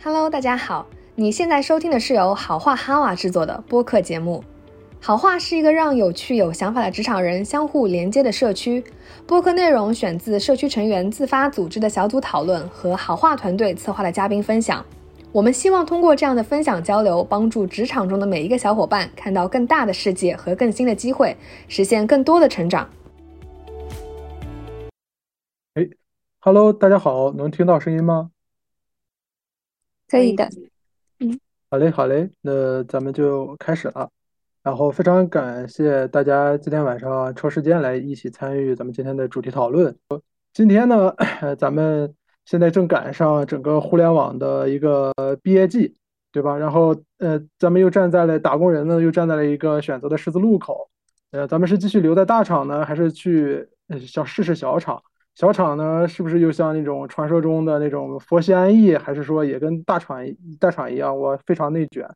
Hello，大家好，你现在收听的是由好话哈瓦制作的播客节目。好话是一个让有趣有想法的职场人相互连接的社区。播客内容选自社区成员自发组织的小组讨论和好话团队策划的嘉宾分享。我们希望通过这样的分享交流，帮助职场中的每一个小伙伴看到更大的世界和更新的机会，实现更多的成长。哎，Hello，大家好，能听到声音吗？可以的。嗯，好嘞，好嘞，那咱们就开始了。然后非常感谢大家今天晚上抽时间来一起参与咱们今天的主题讨论。今天呢，咱们。现在正赶上整个互联网的一个毕业季，对吧？然后，呃，咱们又站在了打工人呢，又站在了一个选择的十字路口。呃，咱们是继续留在大厂呢，还是去想试试小厂？小厂呢，是不是又像那种传说中的那种佛系安逸，还是说也跟大厂大厂一样，我非常内卷？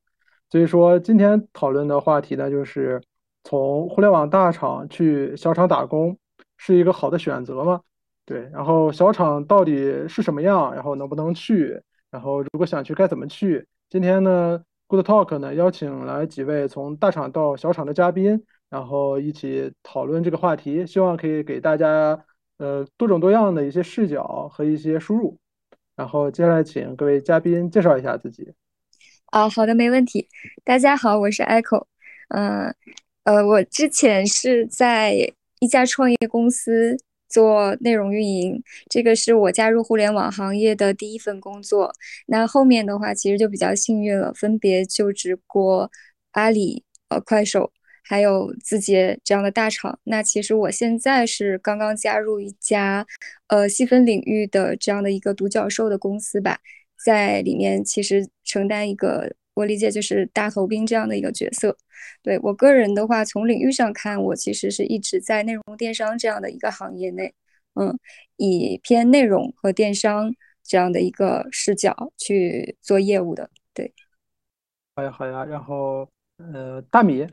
所以说，今天讨论的话题呢，就是从互联网大厂去小厂打工，是一个好的选择吗？对，然后小厂到底是什么样？然后能不能去？然后如果想去，该怎么去？今天呢，Good Talk 呢邀请来几位从大厂到小厂的嘉宾，然后一起讨论这个话题，希望可以给大家呃多种多样的一些视角和一些输入。然后接下来请各位嘉宾介绍一下自己。啊，好的，没问题。大家好，我是 Echo。嗯，呃，我之前是在一家创业公司。做内容运营，这个是我加入互联网行业的第一份工作。那后面的话，其实就比较幸运了，分别就职过阿里、呃快手，还有字节这样的大厂。那其实我现在是刚刚加入一家呃细分领域的这样的一个独角兽的公司吧，在里面其实承担一个。我理解就是大头兵这样的一个角色。对我个人的话，从领域上看，我其实是一直在内容电商这样的一个行业内，嗯，以偏内容和电商这样的一个视角去做业务的。对，好呀好呀，然后呃，大米。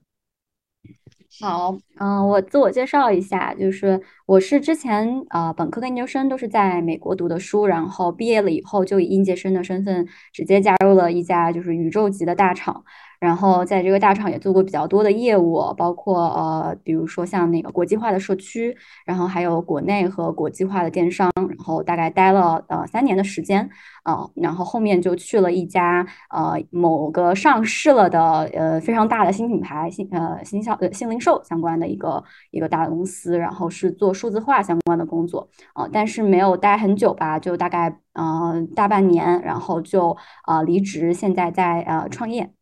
好，嗯，我自我介绍一下，就是我是之前呃本科跟研究生都是在美国读的书，然后毕业了以后就以应届生的身份直接加入了一家就是宇宙级的大厂。然后在这个大厂也做过比较多的业务，包括呃，比如说像那个国际化的社区，然后还有国内和国际化的电商，然后大概待了呃三年的时间，啊，然后后面就去了一家呃某个上市了的呃非常大的新品牌新呃新销呃新零售相关的一个一个大的公司，然后是做数字化相关的工作，啊，但是没有待很久吧，就大概嗯大半年，然后就呃离职，现在在呃创业。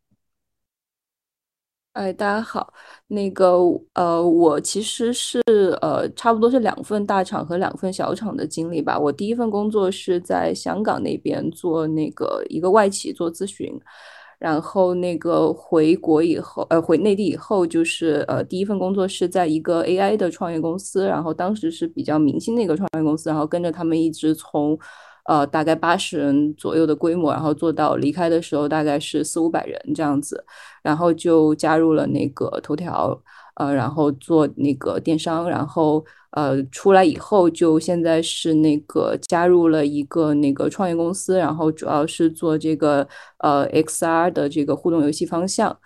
哎，大家好，那个呃，我其实是呃，差不多是两份大厂和两份小厂的经历吧。我第一份工作是在香港那边做那个一个外企做咨询，然后那个回国以后，呃，回内地以后，就是呃，第一份工作是在一个 AI 的创业公司，然后当时是比较明星的一个创业公司，然后跟着他们一直从。呃，大概八十人左右的规模，然后做到离开的时候大概是四五百人这样子，然后就加入了那个头条，呃，然后做那个电商，然后呃出来以后就现在是那个加入了一个那个创业公司，然后主要是做这个呃 XR 的这个互动游戏方向。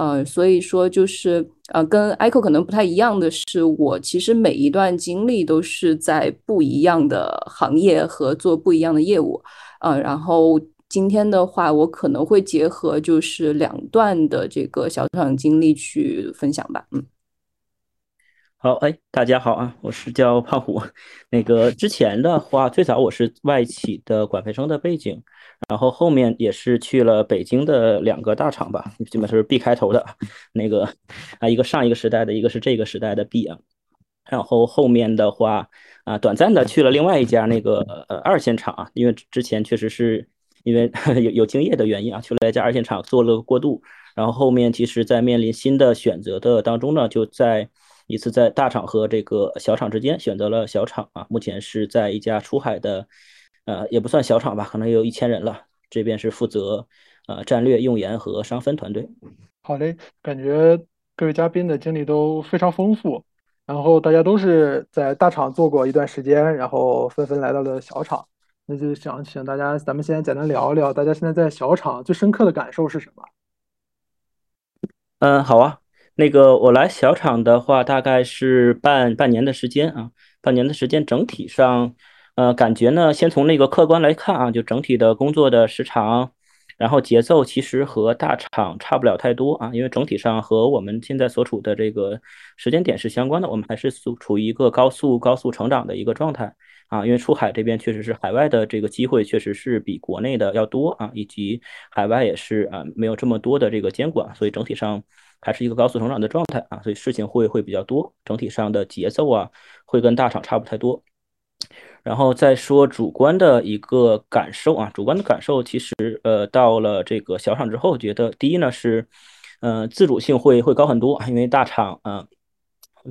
呃，所以说就是呃，跟 Echo 可能不太一样的是，我其实每一段经历都是在不一样的行业和做不一样的业务，呃，然后今天的话，我可能会结合就是两段的这个小厂经历去分享吧，嗯。好，哎，大家好啊，我是叫胖虎，那个之前的话，最早我是外企的管培生的背景。然后后面也是去了北京的两个大厂吧，基本是 B 开头的，那个啊，一个上一个时代的，一个是这个时代的 B 啊。然后后面的话啊，短暂的去了另外一家那个呃二线厂啊，因为之前确实是因为 有有经验的原因啊，去了一家二线厂做了过渡。然后后面其实，在面临新的选择的当中呢，就在一次在大厂和这个小厂之间选择了小厂啊。目前是在一家出海的。呃，也不算小厂吧，可能有一千人了。这边是负责呃战略用研和商分团队。好嘞，感觉各位嘉宾的经历都非常丰富，然后大家都是在大厂做过一段时间，然后纷纷来到了小厂。那就想请大家，咱们先简单聊一聊，大家现在在小厂最深刻的感受是什么？嗯，好啊，那个我来小厂的话，大概是半半年的时间啊，半年的时间，整体上，呃，感觉呢，先从那个客观来看啊，就整体的工作的时长。然后节奏其实和大厂差不了太多啊，因为整体上和我们现在所处的这个时间点是相关的，我们还是处处于一个高速高速成长的一个状态啊。因为出海这边确实是海外的这个机会确实是比国内的要多啊，以及海外也是啊没有这么多的这个监管，所以整体上还是一个高速成长的状态啊，所以事情会会比较多，整体上的节奏啊会跟大厂差不太多。然后再说主观的一个感受啊，主观的感受其实呃到了这个小厂之后，觉得第一呢是，呃自主性会会高很多，因为大厂啊，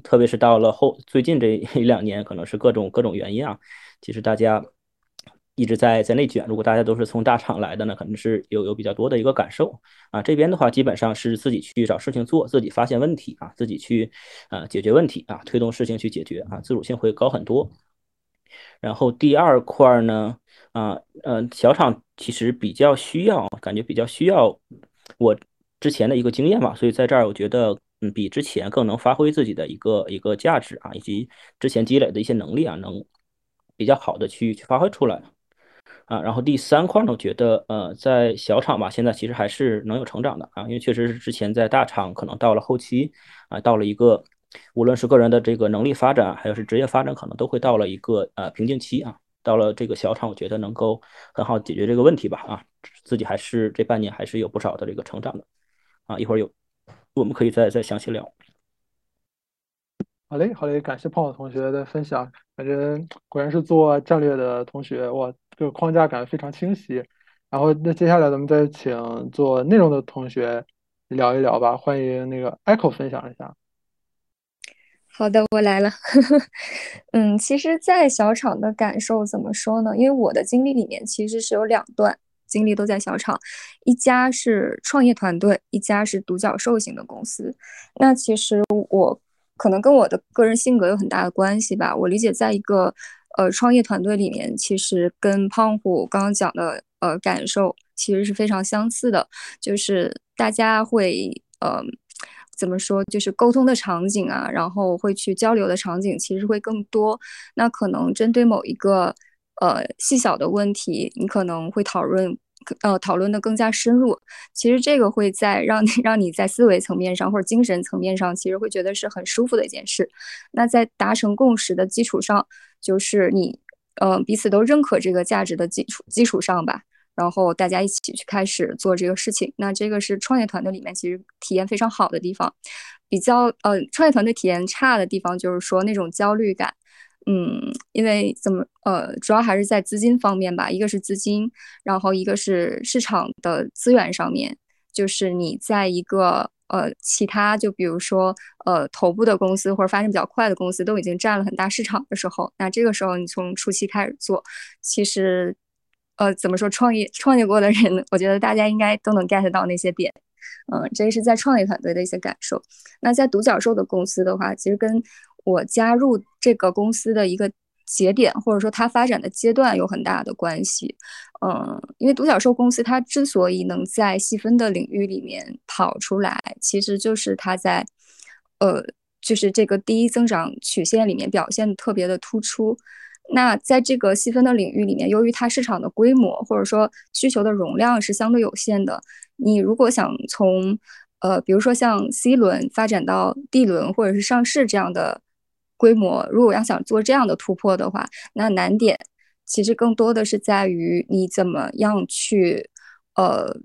特别是到了后最近这一两年，可能是各种各种原因啊，其实大家一直在在内卷。如果大家都是从大厂来的呢，肯定是有有比较多的一个感受啊。这边的话基本上是自己去找事情做，自己发现问题啊，自己去啊解决问题啊，推动事情去解决啊，自主性会高很多。然后第二块呢，啊，呃，小厂其实比较需要，感觉比较需要我之前的一个经验嘛，所以在这儿我觉得，嗯，比之前更能发挥自己的一个一个价值啊，以及之前积累的一些能力啊，能比较好的去去发挥出来啊。然后第三块呢，我觉得，呃，在小厂吧，现在其实还是能有成长的啊，因为确实是之前在大厂，可能到了后期啊，到了一个。无论是个人的这个能力发展，还有是职业发展，可能都会到了一个呃瓶颈期啊。到了这个小厂，我觉得能够很好解决这个问题吧啊。自己还是这半年还是有不少的这个成长的啊。一会儿有我们可以再再详细聊。好嘞，好嘞，感谢胖子同学的分享，感觉果然是做战略的同学哇，这个框架感非常清晰。然后那接下来咱们再请做内容的同学聊一聊吧，欢迎那个 Echo 分享一下。好的，我来了。嗯，其实，在小厂的感受怎么说呢？因为我的经历里面其实是有两段经历都在小厂，一家是创业团队，一家是独角兽型的公司。那其实我可能跟我的个人性格有很大的关系吧。我理解，在一个呃创业团队里面，其实跟胖虎刚刚讲的呃感受其实是非常相似的，就是大家会呃。怎么说？就是沟通的场景啊，然后会去交流的场景，其实会更多。那可能针对某一个呃细小的问题，你可能会讨论呃讨论的更加深入。其实这个会在让你 让你在思维层面上或者精神层面上，其实会觉得是很舒服的一件事。那在达成共识的基础上，就是你嗯彼此都认可这个价值的基础基础上吧。然后大家一起去开始做这个事情，那这个是创业团队里面其实体验非常好的地方。比较呃，创业团队体验差的地方就是说那种焦虑感，嗯，因为怎么呃，主要还是在资金方面吧，一个是资金，然后一个是市场的资源上面，就是你在一个呃其他就比如说呃头部的公司或者发展比较快的公司都已经占了很大市场的时候，那这个时候你从初期开始做，其实。呃，怎么说？创业创业过的人，我觉得大家应该都能 get 到那些点。嗯，这是在创业团队的一些感受。那在独角兽的公司的话，其实跟我加入这个公司的一个节点，或者说它发展的阶段有很大的关系。嗯，因为独角兽公司它之所以能在细分的领域里面跑出来，其实就是它在呃，就是这个第一增长曲线里面表现特别的突出。那在这个细分的领域里面，由于它市场的规模或者说需求的容量是相对有限的，你如果想从呃，比如说像 C 轮发展到 D 轮或者是上市这样的规模，如果要想做这样的突破的话，那难点其实更多的是在于你怎么样去呃。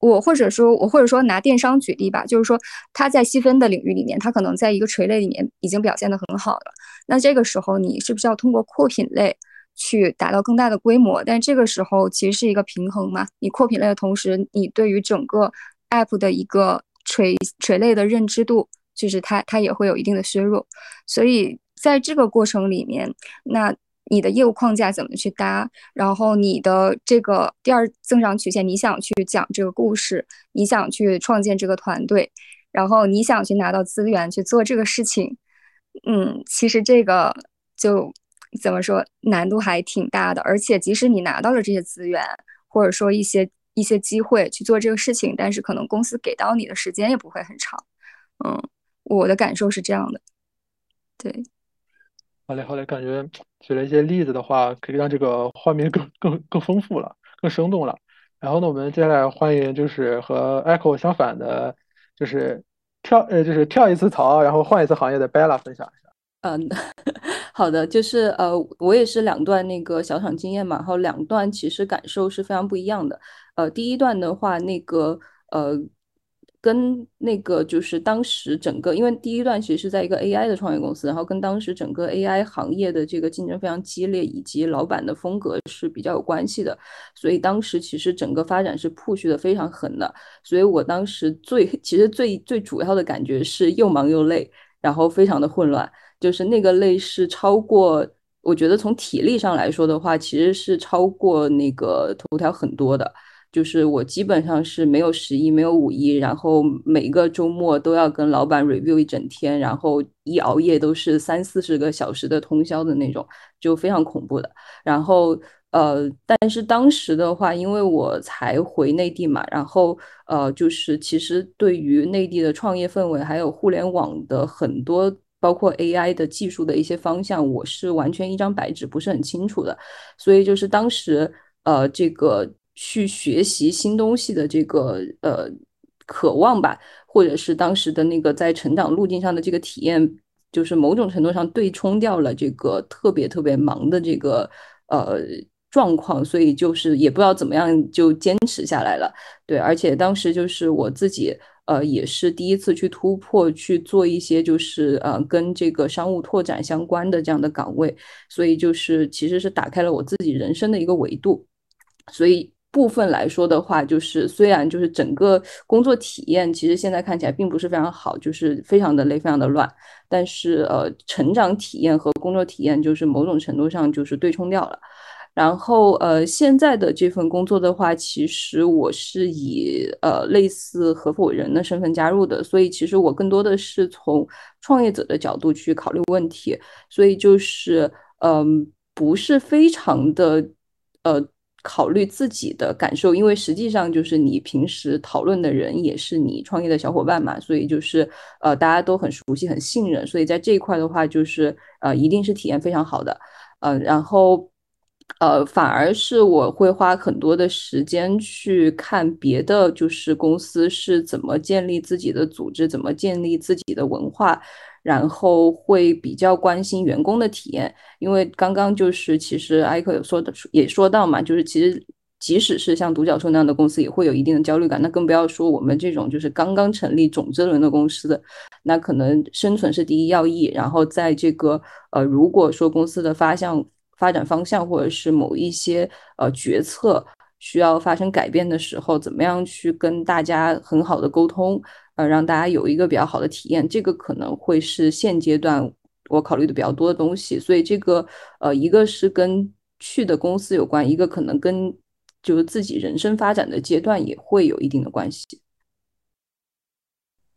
我或者说，我或者说拿电商举例吧，就是说它在细分的领域里面，它可能在一个垂类里面已经表现的很好了。那这个时候，你是不是要通过扩品类去达到更大的规模？但这个时候其实是一个平衡嘛。你扩品类的同时，你对于整个 app 的一个垂垂类的认知度，就是它它也会有一定的削弱。所以在这个过程里面，那。你的业务框架怎么去搭？然后你的这个第二增长曲线，你想去讲这个故事，你想去创建这个团队，然后你想去拿到资源去做这个事情，嗯，其实这个就怎么说难度还挺大的，而且即使你拿到了这些资源，或者说一些一些机会去做这个事情，但是可能公司给到你的时间也不会很长。嗯，我的感受是这样的。对，好嘞，好嘞，感觉举了一些例子的话，可以让这个画面更更更丰富了，更生动了。然后呢，我们接下来欢迎就是和 Echo 相反的，就是跳呃就是跳一次槽，然后换一次行业的 Bella 分享一下。嗯，好的，就是呃，我也是两段那个小厂经验嘛，然后两段其实感受是非常不一样的。呃，第一段的话，那个呃。跟那个就是当时整个，因为第一段其实是在一个 AI 的创业公司，然后跟当时整个 AI 行业的这个竞争非常激烈，以及老板的风格是比较有关系的，所以当时其实整个发展是 push 的非常狠的，所以我当时最其实最最主要的感觉是又忙又累，然后非常的混乱，就是那个累是超过，我觉得从体力上来说的话，其实是超过那个头条很多的。就是我基本上是没有十一，没有五一，然后每个周末都要跟老板 review 一整天，然后一熬夜都是三四十个小时的通宵的那种，就非常恐怖的。然后呃，但是当时的话，因为我才回内地嘛，然后呃，就是其实对于内地的创业氛围，还有互联网的很多，包括 AI 的技术的一些方向，我是完全一张白纸，不是很清楚的。所以就是当时呃，这个。去学习新东西的这个呃渴望吧，或者是当时的那个在成长路径上的这个体验，就是某种程度上对冲掉了这个特别特别忙的这个呃状况，所以就是也不知道怎么样就坚持下来了。对，而且当时就是我自己呃也是第一次去突破去做一些就是呃跟这个商务拓展相关的这样的岗位，所以就是其实是打开了我自己人生的一个维度，所以。部分来说的话，就是虽然就是整个工作体验，其实现在看起来并不是非常好，就是非常的累，非常的乱。但是呃，成长体验和工作体验就是某种程度上就是对冲掉了。然后呃，现在的这份工作的话，其实我是以呃类似合伙人的身份加入的，所以其实我更多的是从创业者的角度去考虑问题，所以就是嗯，不是非常的呃。考虑自己的感受，因为实际上就是你平时讨论的人也是你创业的小伙伴嘛，所以就是呃大家都很熟悉、很信任，所以在这一块的话，就是呃一定是体验非常好的，呃，然后呃反而是我会花很多的时间去看别的，就是公司是怎么建立自己的组织，怎么建立自己的文化。然后会比较关心员工的体验，因为刚刚就是其实艾克有说的也说到嘛，就是其实即使是像独角兽那样的公司，也会有一定的焦虑感。那更不要说我们这种就是刚刚成立种子轮的公司，那可能生存是第一要义。然后在这个呃，如果说公司的发向发展方向或者是某一些呃决策需要发生改变的时候，怎么样去跟大家很好的沟通？呃，让大家有一个比较好的体验，这个可能会是现阶段我考虑的比较多的东西。所以这个呃，一个是跟去的公司有关，一个可能跟就是自己人生发展的阶段也会有一定的关系。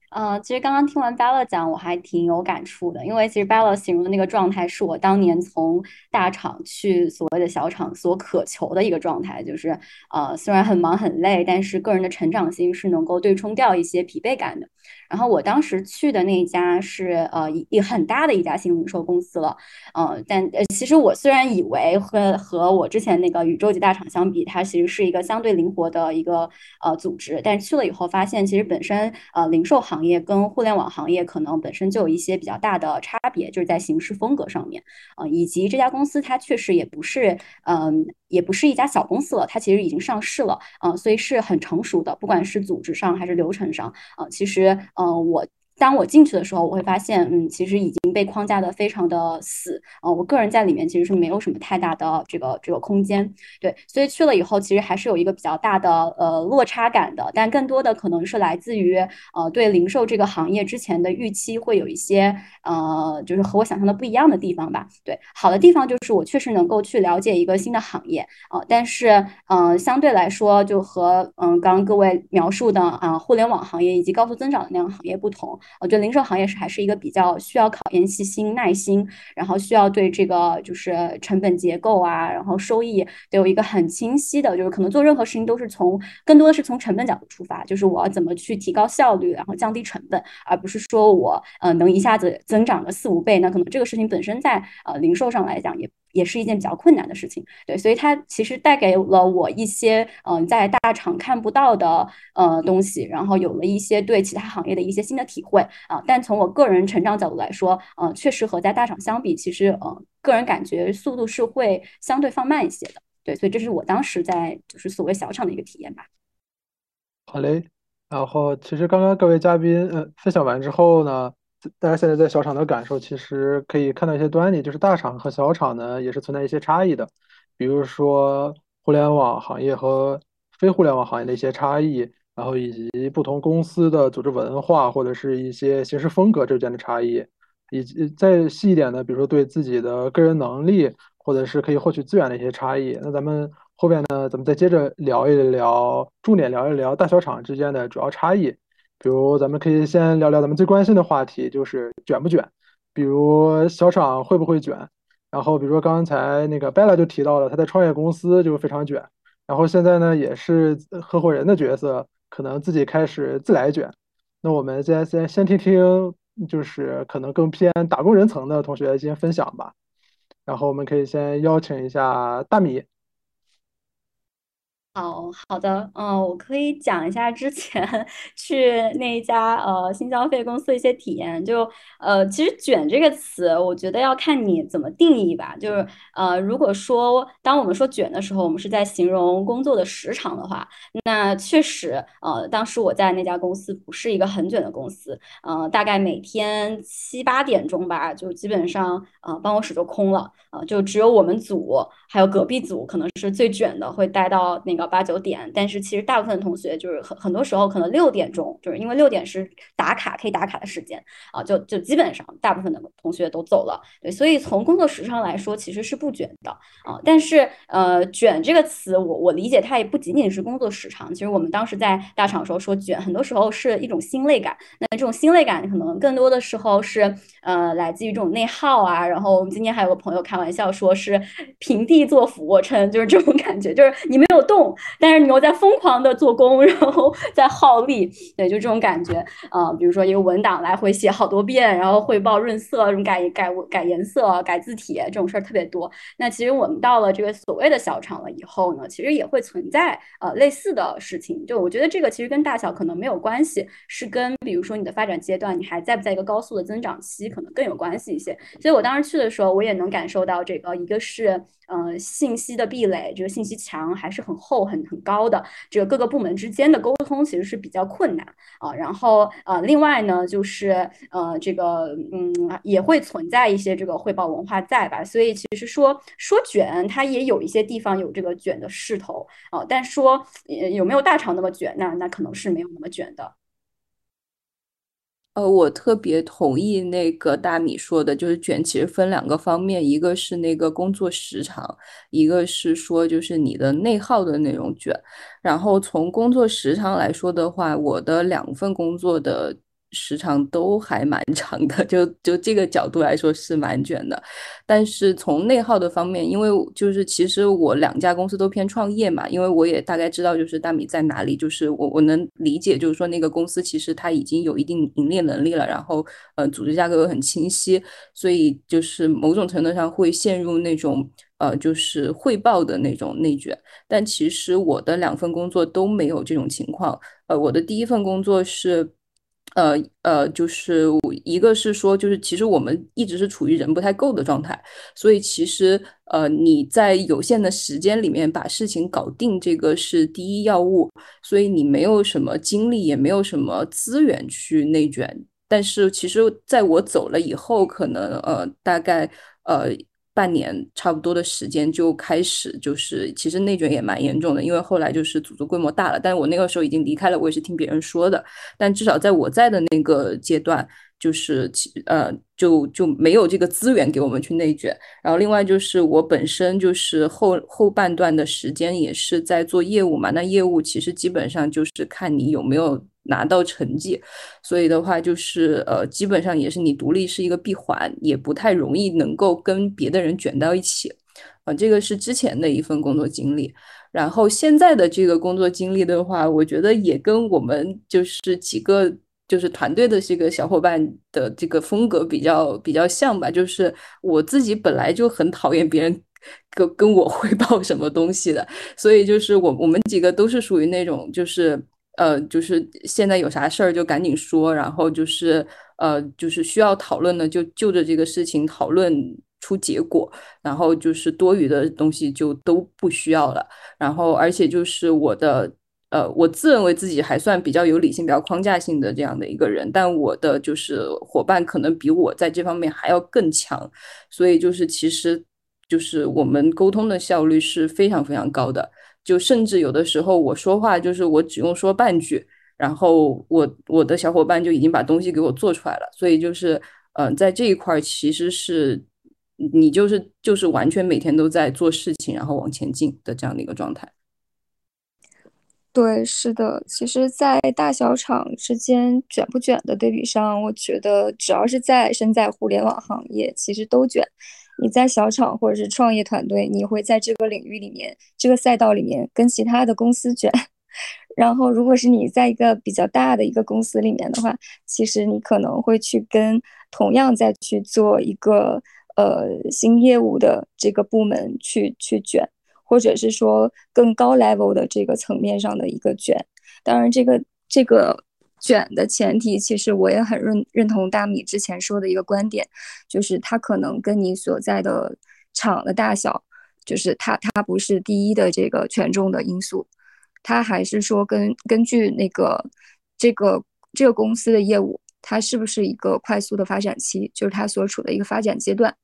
呃，其实刚刚听完 Bella 讲，我还挺有感触的，因为其实 Bella 形容的那个状态，是我当年从大厂去所谓的小厂所渴求的一个状态，就是呃，虽然很忙很累，但是个人的成长性是能够对冲掉一些疲惫感的。然后我当时去的那一家是呃一很大的一家新零售公司了，呃，但呃其实我虽然以为和和我之前那个宇宙级大厂相比，它其实是一个相对灵活的一个呃组织，但去了以后发现，其实本身呃零售行业跟互联网行业可能本身就有一些比较大的差别，就是在形式风格上面，呃，以及这家公司它确实也不是嗯也不是一家小公司了，它其实已经上市了，嗯，所以是很成熟的，不管是组织上还是流程上，啊，其实。嗯，我。当我进去的时候，我会发现，嗯，其实已经被框架的非常的死，呃，我个人在里面其实是没有什么太大的这个这个空间，对，所以去了以后，其实还是有一个比较大的呃落差感的，但更多的可能是来自于呃对零售这个行业之前的预期会有一些呃就是和我想象的不一样的地方吧，对，好的地方就是我确实能够去了解一个新的行业，呃，但是嗯相对来说就和嗯刚刚各位描述的啊互联网行业以及高速增长的那样行业不同。我觉得零售行业是还是一个比较需要考验细心、耐心，然后需要对这个就是成本结构啊，然后收益都有一个很清晰的，就是可能做任何事情都是从更多的是从成本角度出发，就是我要怎么去提高效率，然后降低成本，而不是说我呃能一下子增长个四五倍，那可能这个事情本身在呃零售上来讲也。也是一件比较困难的事情，对，所以它其实带给了我一些嗯，在大厂看不到的呃东西，然后有了一些对其他行业的一些新的体会啊。但从我个人成长角度来说，呃，确实和在大厂相比，其实呃，个人感觉速度是会相对放慢一些的，对，所以这是我当时在就是所谓小厂的一个体验吧。好嘞，然后其实刚刚各位嘉宾呃分享完之后呢。大家现在在小厂的感受，其实可以看到一些端倪，就是大厂和小厂呢也是存在一些差异的，比如说互联网行业和非互联网行业的一些差异，然后以及不同公司的组织文化或者是一些行事风格之间的差异，以及再细一点的，比如说对自己的个人能力或者是可以获取资源的一些差异。那咱们后边呢，咱们再接着聊一聊，重点聊一聊大小厂之间的主要差异。比如，咱们可以先聊聊咱们最关心的话题，就是卷不卷。比如小厂会不会卷？然后，比如说刚才那个 Bella 就提到了，他在创业公司就非常卷。然后现在呢，也是合伙人的角色，可能自己开始自来卷。那我们先先先听听，就是可能更偏打工人层的同学先分享吧。然后我们可以先邀请一下大米。好好的，嗯，我可以讲一下之前 去那一家呃新消费公司的一些体验。就呃，其实“卷”这个词，我觉得要看你怎么定义吧。就是呃，如果说当我们说“卷”的时候，我们是在形容工作的时长的话，那确实，呃，当时我在那家公司不是一个很卷的公司，呃，大概每天七八点钟吧，就基本上呃办公室就空了，呃，就只有我们组还有隔壁组可能是最卷的，会待到那个。八九点，但是其实大部分同学就是很很多时候可能六点钟，就是因为六点是打卡可以打卡的时间啊，就就基本上大部分的同学都走了。对，所以从工作时长来说，其实是不卷的啊。但是呃，卷这个词，我我理解它也不仅仅是工作时长。其实我们当时在大厂时候说卷，很多时候是一种心累感。那这种心累感可能更多的时候是呃来自于这种内耗啊。然后我们今天还有个朋友开玩笑说是平地做俯卧撑，就是这种感觉，就是你没有动。但是你又在疯狂的做工，然后在耗力，对，就这种感觉啊。比如说一个文档来回写好多遍，然后汇报润色，这种改改改颜色、改字体这种事儿特别多。那其实我们到了这个所谓的小厂了以后呢，其实也会存在呃类似的事情。就我觉得这个其实跟大小可能没有关系，是跟比如说你的发展阶段，你还在不在一个高速的增长期，可能更有关系一些。所以我当时去的时候，我也能感受到这个，一个是。呃，信息的壁垒，这个信息墙还是很厚、很很高的。这个各个部门之间的沟通其实是比较困难啊。然后呃，另外呢，就是呃，这个嗯，也会存在一些这个汇报文化在吧。所以其实说说卷，它也有一些地方有这个卷的势头啊。但说呃有没有大厂那么卷，那那可能是没有那么卷的。呃，我特别同意那个大米说的，就是卷其实分两个方面，一个是那个工作时长，一个是说就是你的内耗的那种卷。然后从工作时长来说的话，我的两份工作的。时长都还蛮 长的，就就这个角度来说是蛮卷的。但是从内耗的方面，因为就是其实我两家公司都偏创业嘛，因为我也大概知道就是大米在哪里，就是我我能理解，就是说那个公司其实它已经有一定盈利能力了，然后呃组织架构又很清晰，所以就是某种程度上会陷入那种呃就是汇报的那种内卷。但其实我的两份工作都没有这种情况。呃，我的第一份工作是。呃呃，就是一个是说，就是其实我们一直是处于人不太够的状态，所以其实呃你在有限的时间里面把事情搞定，这个是第一要务，所以你没有什么精力，也没有什么资源去内卷。但是其实在我走了以后，可能呃大概呃。半年差不多的时间就开始，就是其实内卷也蛮严重的，因为后来就是组织规模大了，但我那个时候已经离开了，我也是听别人说的。但至少在我在的那个阶段，就是其呃就就没有这个资源给我们去内卷。然后另外就是我本身就是后后半段的时间也是在做业务嘛，那业务其实基本上就是看你有没有。拿到成绩，所以的话就是呃，基本上也是你独立是一个闭环，也不太容易能够跟别的人卷到一起。啊，这个是之前的一份工作经历，然后现在的这个工作经历的话，我觉得也跟我们就是几个就是团队的这个小伙伴的这个风格比较比较像吧。就是我自己本来就很讨厌别人跟跟我汇报什么东西的，所以就是我我们几个都是属于那种就是呃就是现在有啥事儿就赶紧说，然后就是呃就是需要讨论的就就着这个事情讨论。出结果，然后就是多余的东西就都不需要了。然后，而且就是我的，呃，我自认为自己还算比较有理性、比较框架性的这样的一个人，但我的就是伙伴可能比我在这方面还要更强。所以就是，其实就是我们沟通的效率是非常非常高的。就甚至有的时候我说话，就是我只用说半句，然后我我的小伙伴就已经把东西给我做出来了。所以就是，嗯，在这一块其实是。你就是就是完全每天都在做事情，然后往前进的这样的一个状态。对，是的。其实，在大小厂之间卷不卷的对比上，我觉得只要是在身在互联网行业，其实都卷。你在小厂或者是创业团队，你会在这个领域里面、这个赛道里面跟其他的公司卷。然后，如果是你在一个比较大的一个公司里面的话，其实你可能会去跟同样再去做一个。呃，新业务的这个部门去去卷，或者是说更高 level 的这个层面上的一个卷。当然，这个这个卷的前提，其实我也很认认同大米之前说的一个观点，就是它可能跟你所在的厂的大小，就是它它不是第一的这个权重的因素，它还是说根根据那个这个这个公司的业务。它是不是一个快速的发展期？就是它所处的一个发展阶段。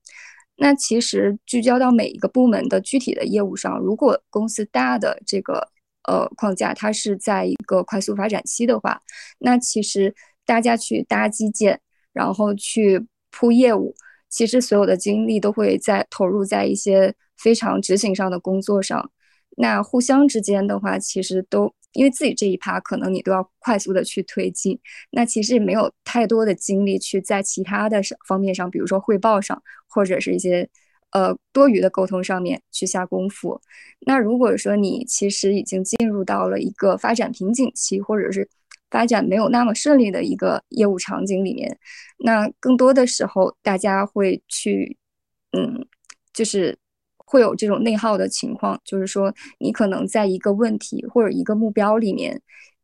那其实聚焦到每一个部门的具体的业务上，如果公司大的这个呃框架它是在一个快速发展期的话，那其实大家去搭基建，然后去铺业务，其实所有的精力都会在投入在一些非常执行上的工作上。那互相之间的话，其实都。因为自己这一趴可能你都要快速的去推进，那其实也没有太多的精力去在其他的方面上，比如说汇报上或者是一些呃多余的沟通上面去下功夫。那如果说你其实已经进入到了一个发展瓶颈期，或者是发展没有那么顺利的一个业务场景里面，那更多的时候大家会去嗯，就是。会有这种内耗的情况，就是说你可能在一个问题或者一个目标里面，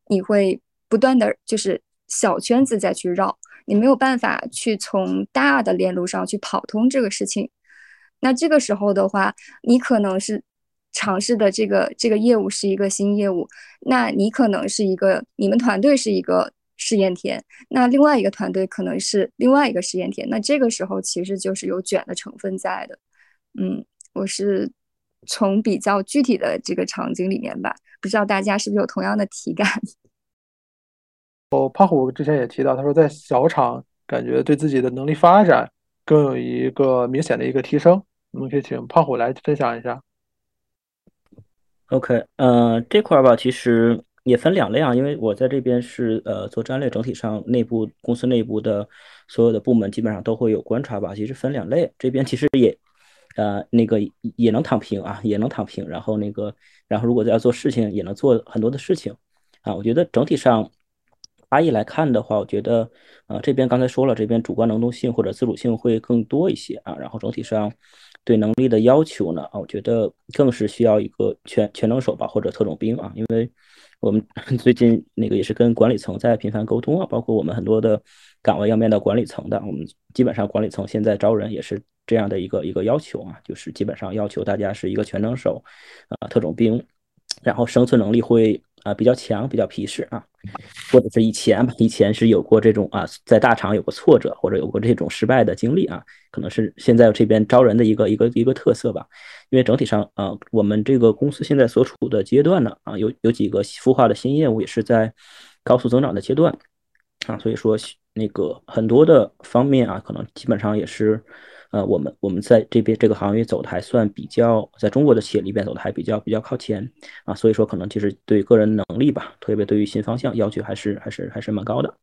你会不断的就是小圈子再去绕，你没有办法去从大的链路上去跑通这个事情。那这个时候的话，你可能是尝试的这个这个业务是一个新业务，那你可能是一个你们团队是一个试验田，那另外一个团队可能是另外一个试验田，那这个时候其实就是有卷的成分在的，嗯。我是从比较具体的这个场景里面吧，不知道大家是不是有同样的体感？哦，胖虎之前也提到，他说在小厂感觉对自己的能力发展更有一个明显的一个提升。我们可以请胖虎来分享一下。OK，呃，这块儿吧，其实也分两类啊，因为我在这边是呃做战略，整体上内部公司内部的所有的部门基本上都会有观察吧。其实分两类，这边其实也。呃，那个也能躺平啊，也能躺平。然后那个，然后如果要做事情，也能做很多的事情啊。我觉得整体上，阿义来看的话，我觉得，呃，这边刚才说了，这边主观能动性或者自主性会更多一些啊。然后整体上对能力的要求呢，啊，我觉得更是需要一个全全能手吧，或者特种兵啊。因为我们 最近那个也是跟管理层在频繁沟通啊，包括我们很多的岗位要面到管理层的，我们基本上管理层现在招人也是。这样的一个一个要求啊，就是基本上要求大家是一个全能手，啊，特种兵，然后生存能力会啊比较强，比较皮实啊，或者是以前吧，以前是有过这种啊，在大厂有过挫折或者有过这种失败的经历啊，可能是现在这边招人的一个一个一个特色吧。因为整体上啊，我们这个公司现在所处的阶段呢啊，有有几个孵化的新业务也是在高速增长的阶段啊，所以说那个很多的方面啊，可能基本上也是。呃，我们我们在这边这个行业走的还算比较，在中国的企业里边走的还比较比较靠前啊，所以说可能就是对个人能力吧，特别对于新方向要求还是还是还是蛮高的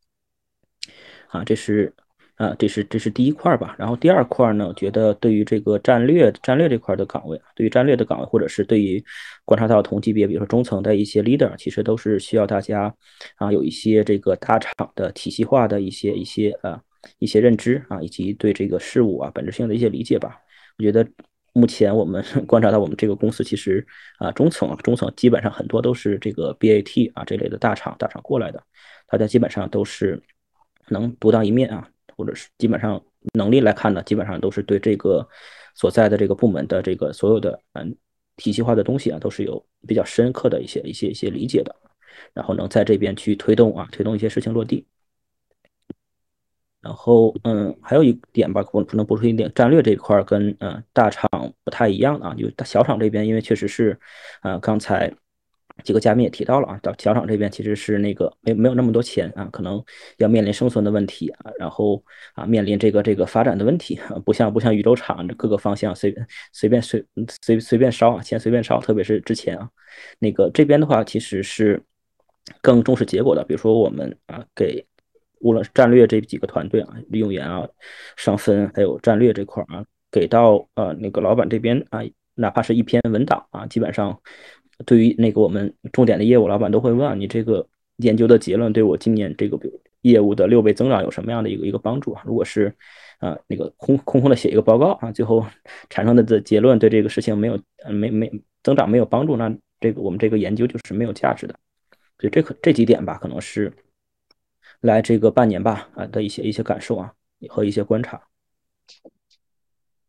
啊，这是。啊，这是这是第一块吧，然后第二块呢，我觉得对于这个战略战略这块的岗位，对于战略的岗位，或者是对于观察到同级别，比如说中层的一些 leader，其实都是需要大家啊有一些这个大厂的体系化的一些一些呃一些认知啊，以及对这个事物啊本质性的一些理解吧。我觉得目前我们 观察到我们这个公司其实啊中层中层基本上很多都是这个 BAT 啊这类的大厂大厂过来的，大家基本上都是能独当一面啊。或者是基本上能力来看呢，基本上都是对这个所在的这个部门的这个所有的嗯体系化的东西啊，都是有比较深刻的一些一些一些理解的，然后能在这边去推动啊，推动一些事情落地。然后嗯，还有一点吧，我可能补充一点，战略这一块跟嗯大厂不太一样啊，就小厂这边，因为确实是呃刚才。几个嘉宾也提到了啊，到小厂这边其实是那个没没有那么多钱啊，可能要面临生存的问题啊，然后啊面临这个这个发展的问题，不像不像宇宙厂这各个方向随随便随随随便烧啊，钱随便烧，特别是之前啊，那个这边的话其实是更重视结果的，比如说我们啊给无论战略这几个团队啊，利用员啊、上分还有战略这块啊，给到呃那个老板这边啊，哪怕是一篇文档啊，基本上。对于那个我们重点的业务，老板都会问你这个研究的结论对我今年这个业务的六倍增长有什么样的一个一个帮助啊？如果是啊那个空空空的写一个报告啊，最后产生的的结论对这个事情没有没没增长没有帮助，那这个我们这个研究就是没有价值的。所以这可这几点吧，可能是来这个半年吧啊的一些一些感受啊和一些观察。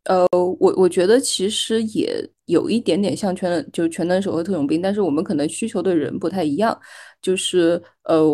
呃，我我觉得其实也有一点点像全能就是全能手和特种兵，但是我们可能需求的人不太一样。就是呃，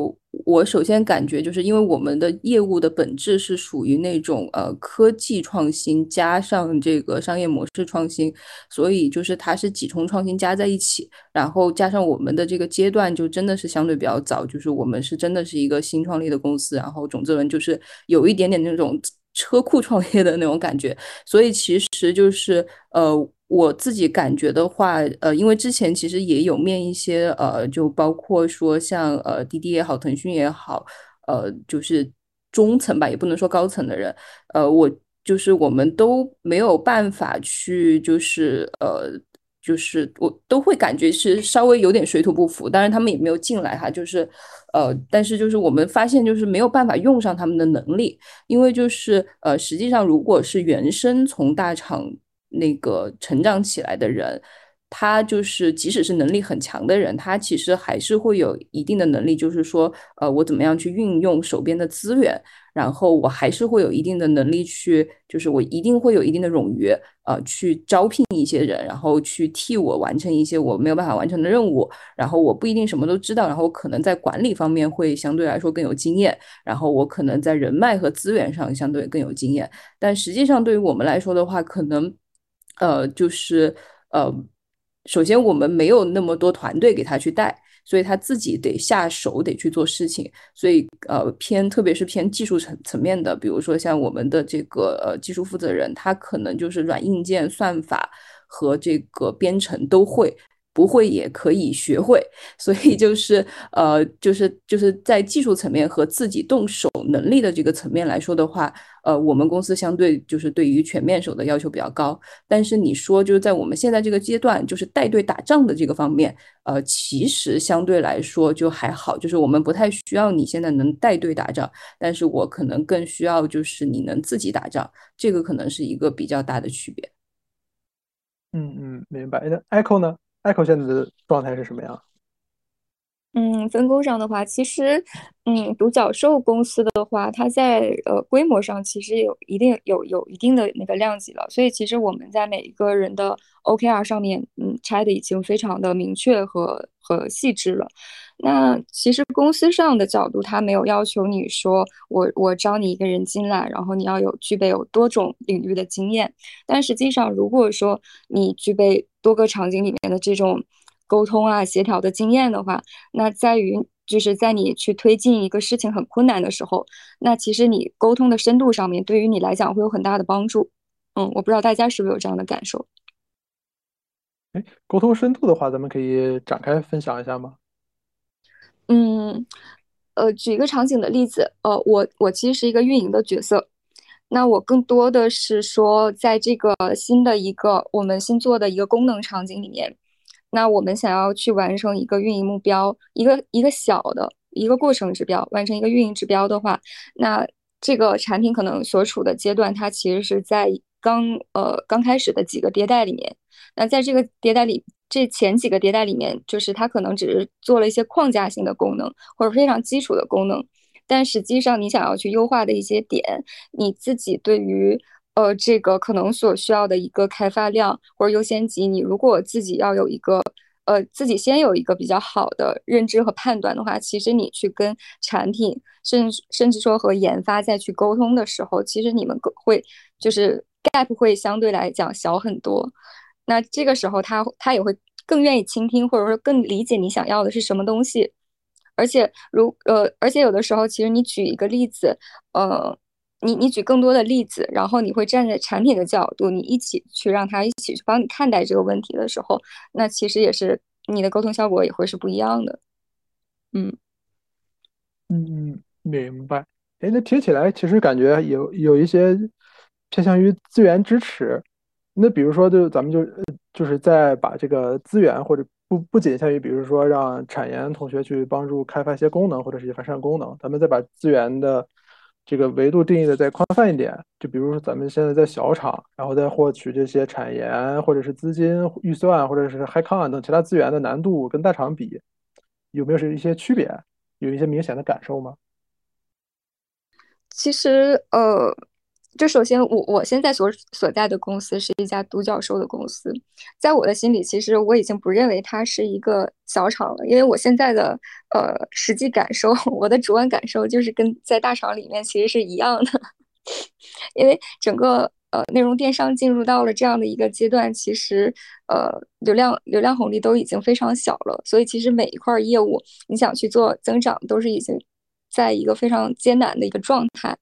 我首先感觉就是因为我们的业务的本质是属于那种呃科技创新加上这个商业模式创新，所以就是它是几重创新加在一起，然后加上我们的这个阶段就真的是相对比较早，就是我们是真的是一个新创立的公司，然后种子轮就是有一点点那种。车库创业的那种感觉，所以其实就是呃，我自己感觉的话，呃，因为之前其实也有面一些呃，就包括说像呃滴滴也好，腾讯也好，呃，就是中层吧，也不能说高层的人，呃，我就是我们都没有办法去就是呃。就是我都会感觉是稍微有点水土不服，当然他们也没有进来哈，就是，呃，但是就是我们发现就是没有办法用上他们的能力，因为就是呃，实际上如果是原生从大厂那个成长起来的人，他就是即使是能力很强的人，他其实还是会有一定的能力，就是说，呃，我怎么样去运用手边的资源。然后我还是会有一定的能力去，就是我一定会有一定的冗余，呃，去招聘一些人，然后去替我完成一些我没有办法完成的任务。然后我不一定什么都知道，然后我可能在管理方面会相对来说更有经验，然后我可能在人脉和资源上相对更有经验。但实际上对于我们来说的话，可能，呃，就是呃，首先我们没有那么多团队给他去带。所以他自己得下手，得去做事情。所以，呃，偏特别是偏技术层层面的，比如说像我们的这个呃技术负责人，他可能就是软硬件、算法和这个编程都会。不会也可以学会，所以就是呃，就是就是在技术层面和自己动手能力的这个层面来说的话，呃，我们公司相对就是对于全面手的要求比较高。但是你说就是在我们现在这个阶段，就是带队打仗的这个方面，呃，其实相对来说就还好，就是我们不太需要你现在能带队打仗，但是我可能更需要就是你能自己打仗，这个可能是一个比较大的区别。嗯嗯，明白。那 Echo 呢？Echo 现在的状态是什么样？嗯，分工上的话，其实，嗯，独角兽公司的话，它在呃规模上其实有一定有有一定的那个量级了，所以其实我们在每一个人的 OKR 上面，嗯，拆的已经非常的明确和和细致了。那其实公司上的角度，它没有要求你说我我招你一个人进来，然后你要有具备有多种领域的经验，但实际上如果说你具备多个场景里面的这种。沟通啊，协调的经验的话，那在于就是在你去推进一个事情很困难的时候，那其实你沟通的深度上面，对于你来讲会有很大的帮助。嗯，我不知道大家是不是有这样的感受。哎，沟通深度的话，咱们可以展开分享一下吗？嗯，呃，举一个场景的例子，呃，我我其实是一个运营的角色，那我更多的是说，在这个新的一个我们新做的一个功能场景里面，那我们想要去完成一个运营目标，一个一个小的一个过程指标，完成一个运营指标的话，那这个产品可能所处的阶段，它其实是在刚呃刚开始的几个迭代里面，那在这个迭代里。这前几个迭代里面，就是它可能只是做了一些框架性的功能，或者非常基础的功能，但实际上你想要去优化的一些点，你自己对于呃这个可能所需要的一个开发量或者优先级，你如果自己要有一个呃自己先有一个比较好的认知和判断的话，其实你去跟产品，甚甚至说和研发再去沟通的时候，其实你们会就是 gap 会相对来讲小很多。那这个时候，他他也会更愿意倾听，或者说更理解你想要的是什么东西。而且，如呃，而且有的时候，其实你举一个例子，呃，你你举更多的例子，然后你会站在产品的角度，你一起去让他一起去帮你看待这个问题的时候，那其实也是你的沟通效果也会是不一样的。嗯嗯嗯，明白。哎，那听起来其实感觉有有一些偏向于资源支持。那比如说，就咱们就就是在把这个资源，或者不不仅限于，比如说让产研同学去帮助开发一些功能，或者是一些完善功能，咱们再把资源的这个维度定义的再宽泛一点。就比如说咱们现在在小厂，然后再获取这些产研或者是资金预算，或者是 HiCon 等其他资源的难度跟大厂比，有没有是一些区别？有一些明显的感受吗？其实，呃。就首先，我我现在所所在的公司是一家独角兽的公司，在我的心里，其实我已经不认为它是一个小厂了，因为我现在的呃实际感受，我的主观感受就是跟在大厂里面其实是一样的，因为整个呃内容电商进入到了这样的一个阶段，其实呃流量流量红利都已经非常小了，所以其实每一块业务你想去做增长，都是已经在一个非常艰难的一个状态。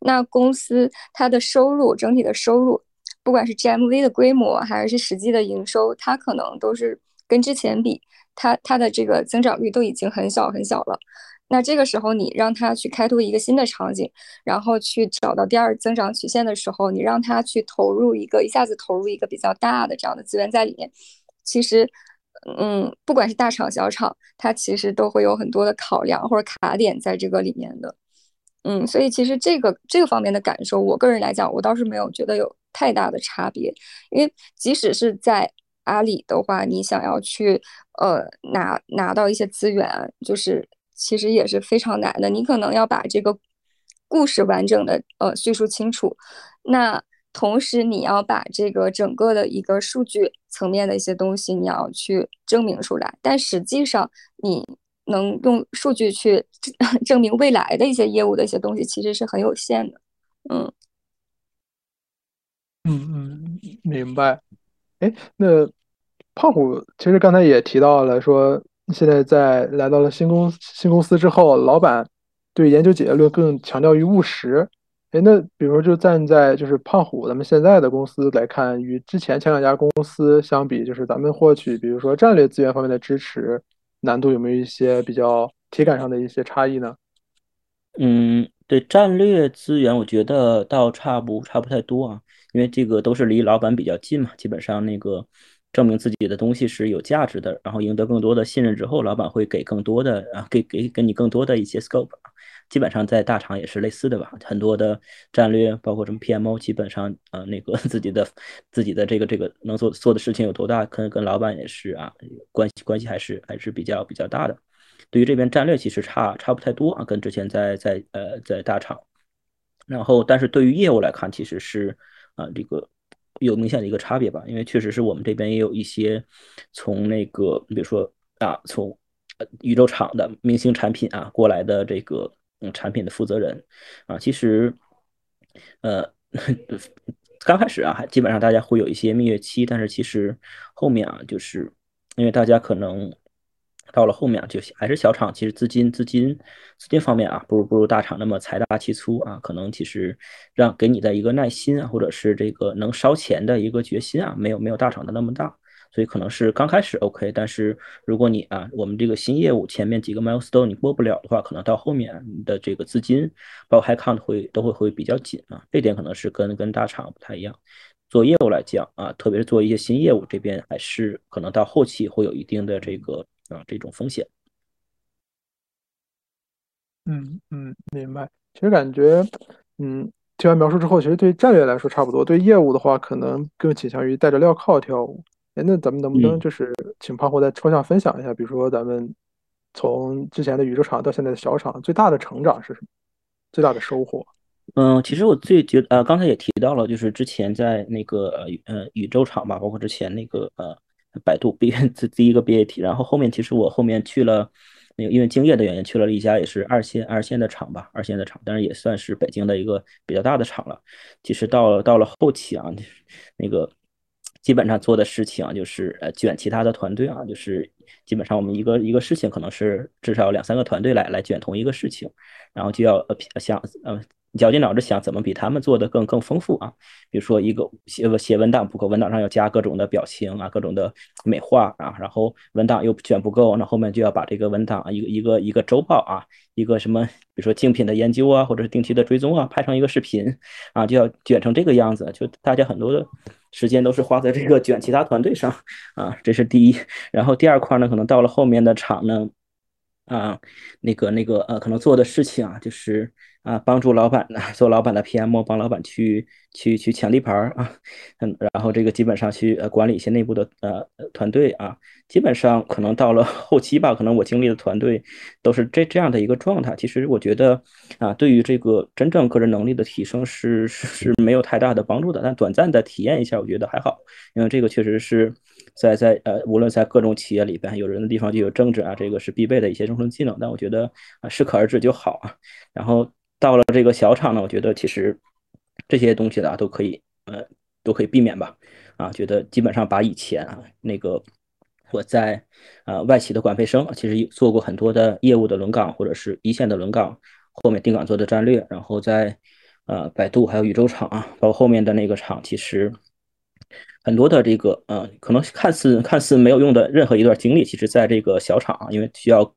那公司它的收入整体的收入，不管是 GMV 的规模还是实际的营收，它可能都是跟之前比，它它的这个增长率都已经很小很小了。那这个时候你让它去开拓一个新的场景，然后去找到第二增长曲线的时候，你让它去投入一个一下子投入一个比较大的这样的资源在里面，其实，嗯，不管是大厂小厂，它其实都会有很多的考量或者卡点在这个里面的。嗯，所以其实这个这个方面的感受，我个人来讲，我倒是没有觉得有太大的差别。因为即使是在阿里的话，你想要去呃拿拿到一些资源，就是其实也是非常难的。你可能要把这个故事完整的呃叙述清楚，那同时你要把这个整个的一个数据层面的一些东西，你要去证明出来。但实际上你。能用数据去 证明未来的一些业务的一些东西，其实是很有限的。嗯嗯嗯，明白。哎，那胖虎其实刚才也提到了，说现在在来到了新公新公司之后，老板对研究结论更强调于务实。哎，那比如就站在就是胖虎咱们现在的公司来看，与之前前两家公司相比，就是咱们获取比如说战略资源方面的支持。难度有没有一些比较体感上的一些差异呢？嗯，对战略资源，我觉得倒差不差不太多啊，因为这个都是离老板比较近嘛，基本上那个证明自己的东西是有价值的，然后赢得更多的信任之后，老板会给更多的啊，给给给你更多的一些 scope。基本上在大厂也是类似的吧，很多的战略，包括什么 PMO，基本上呃，那个自己的自己的这个这个能做做的事情有多大，可能跟老板也是啊，关系关系还是还是比较比较大的。对于这边战略其实差差不太多啊，跟之前在在呃在大厂。然后，但是对于业务来看，其实是啊这个有明显的一个差别吧，因为确实是我们这边也有一些从那个比如说啊从宇宙厂的明星产品啊过来的这个。嗯，产品的负责人。啊，其实，呃，刚开始啊，还基本上大家会有一些蜜月期，但是其实后面啊，就是因为大家可能到了后面就还是小厂，其实资金资金资金方面啊，不如不如大厂那么财大气粗啊，可能其实让给你的一个耐心啊，或者是这个能烧钱的一个决心啊，没有没有大厂的那么大，所以可能是刚开始 OK，但是如果你啊，我们这个新业务前面几个 milestone 你过不了的话，可能到后面的这个资金包括 high count 会都会会比较紧啊，这点可能是跟跟大厂不太一样。做业务来讲啊，特别是做一些新业务，这边还是可能到后期会有一定的这个啊这种风险。嗯嗯，明白。其实感觉，嗯，听完描述之后，其实对战略来说差不多，对业务的话，可能更倾向于带着镣铐跳舞。哎，那咱们能不能就是请胖虎再抽象分享一下，比如说咱们从之前的宇宙厂到现在的小厂，最大的成长是什么？最大的收获？嗯，其实我最觉呃，刚才也提到了，就是之前在那个呃宇宙厂吧，包括之前那个呃百度 B 这第第一个 BAT，然后后面其实我后面去了那个因为敬业的原因去了一家也是二线二线的厂吧，二线的厂，但是也算是北京的一个比较大的厂了。其实到了到了后期啊，那个基本上做的事情，就是呃卷其他的团队啊，就是基本上我们一个一个事情可能是至少两三个团队来来卷同一个事情，然后就要呃想呃。绞尽脑汁想怎么比他们做的更更丰富啊？比如说一个写写文档不够，文档上要加各种的表情啊，各种的美化啊，然后文档又卷不够，那后面就要把这个文档一个一个一个周报啊，一个什么，比如说竞品的研究啊，或者是定期的追踪啊，拍成一个视频啊，就要卷成这个样子，就大家很多的时间都是花在这个卷其他团队上啊，这是第一。然后第二块呢，可能到了后面的场呢，啊，那个那个呃，可能做的事情啊，就是。啊，帮助老板呢，做老板的 PM，帮老板去去去抢地盘儿啊，嗯，然后这个基本上去呃管理一些内部的呃团队啊，基本上可能到了后期吧，可能我经历的团队都是这这样的一个状态。其实我觉得啊，对于这个真正个人能力的提升是是是没有太大的帮助的，但短暂的体验一下，我觉得还好，因为这个确实是在在呃，无论在各种企业里边，有人的地方就有政治啊，这个是必备的一些生存技能，但我觉得，适可而止就好啊，然后。到了这个小厂呢，我觉得其实这些东西的都可以，呃，都可以避免吧。啊，觉得基本上把以前啊那个我在呃外企的管培生，其实做过很多的业务的轮岗或者是一线的轮岗，后面定岗做的战略，然后在呃百度还有宇宙厂啊，包括后面的那个厂，其实很多的这个呃可能看似看似没有用的任何一段经历，其实在这个小厂啊，因为需要。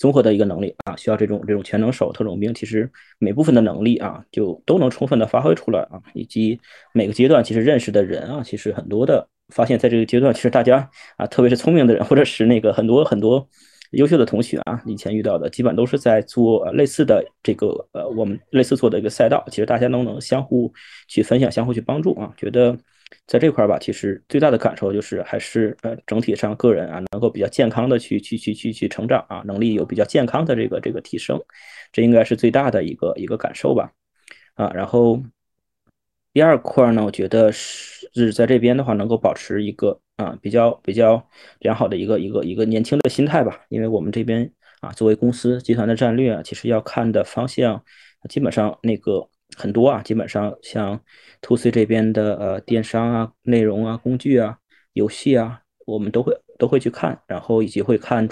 综合的一个能力啊，需要这种这种全能手、特种兵，其实每部分的能力啊，就都能充分的发挥出来啊，以及每个阶段其实认识的人啊，其实很多的发现，在这个阶段，其实大家啊，特别是聪明的人，或者是那个很多很多优秀的同学啊，以前遇到的，基本都是在做类似的这个呃，我们类似做的一个赛道，其实大家都能相互去分享、相互去帮助啊，觉得。在这块儿吧，其实最大的感受就是，还是呃整体上个人啊，能够比较健康的去去去去去成长啊，能力有比较健康的这个这个提升，这应该是最大的一个一个感受吧，啊，然后第二块呢，我觉得是在这边的话，能够保持一个啊比较比较良好的一个一个一个年轻的心态吧，因为我们这边啊，作为公司集团的战略啊，其实要看的方向，基本上那个。很多啊，基本上像 to C 这边的呃电商啊、内容啊、工具啊、游戏啊，我们都会都会去看，然后以及会看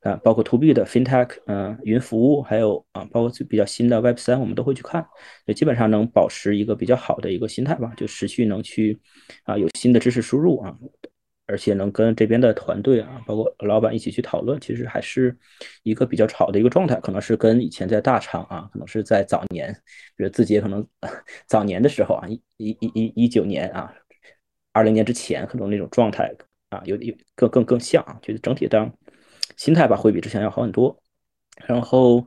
啊，包括 to B 的 FinTech，嗯，云服务，还有啊，包括比较新的 Web 三，我们都会去看，就基本上能保持一个比较好的一个心态吧，就持续能去啊有新的知识输入啊。而且能跟这边的团队啊，包括老板一起去讨论，其实还是一个比较吵的一个状态。可能是跟以前在大厂啊，可能是在早年，比如字节可能早年的时候啊，一一一一一九年啊，二零年之前，可能那种状态啊，有有更更更像啊，觉得整体的心态吧，会比之前要好很多。然后，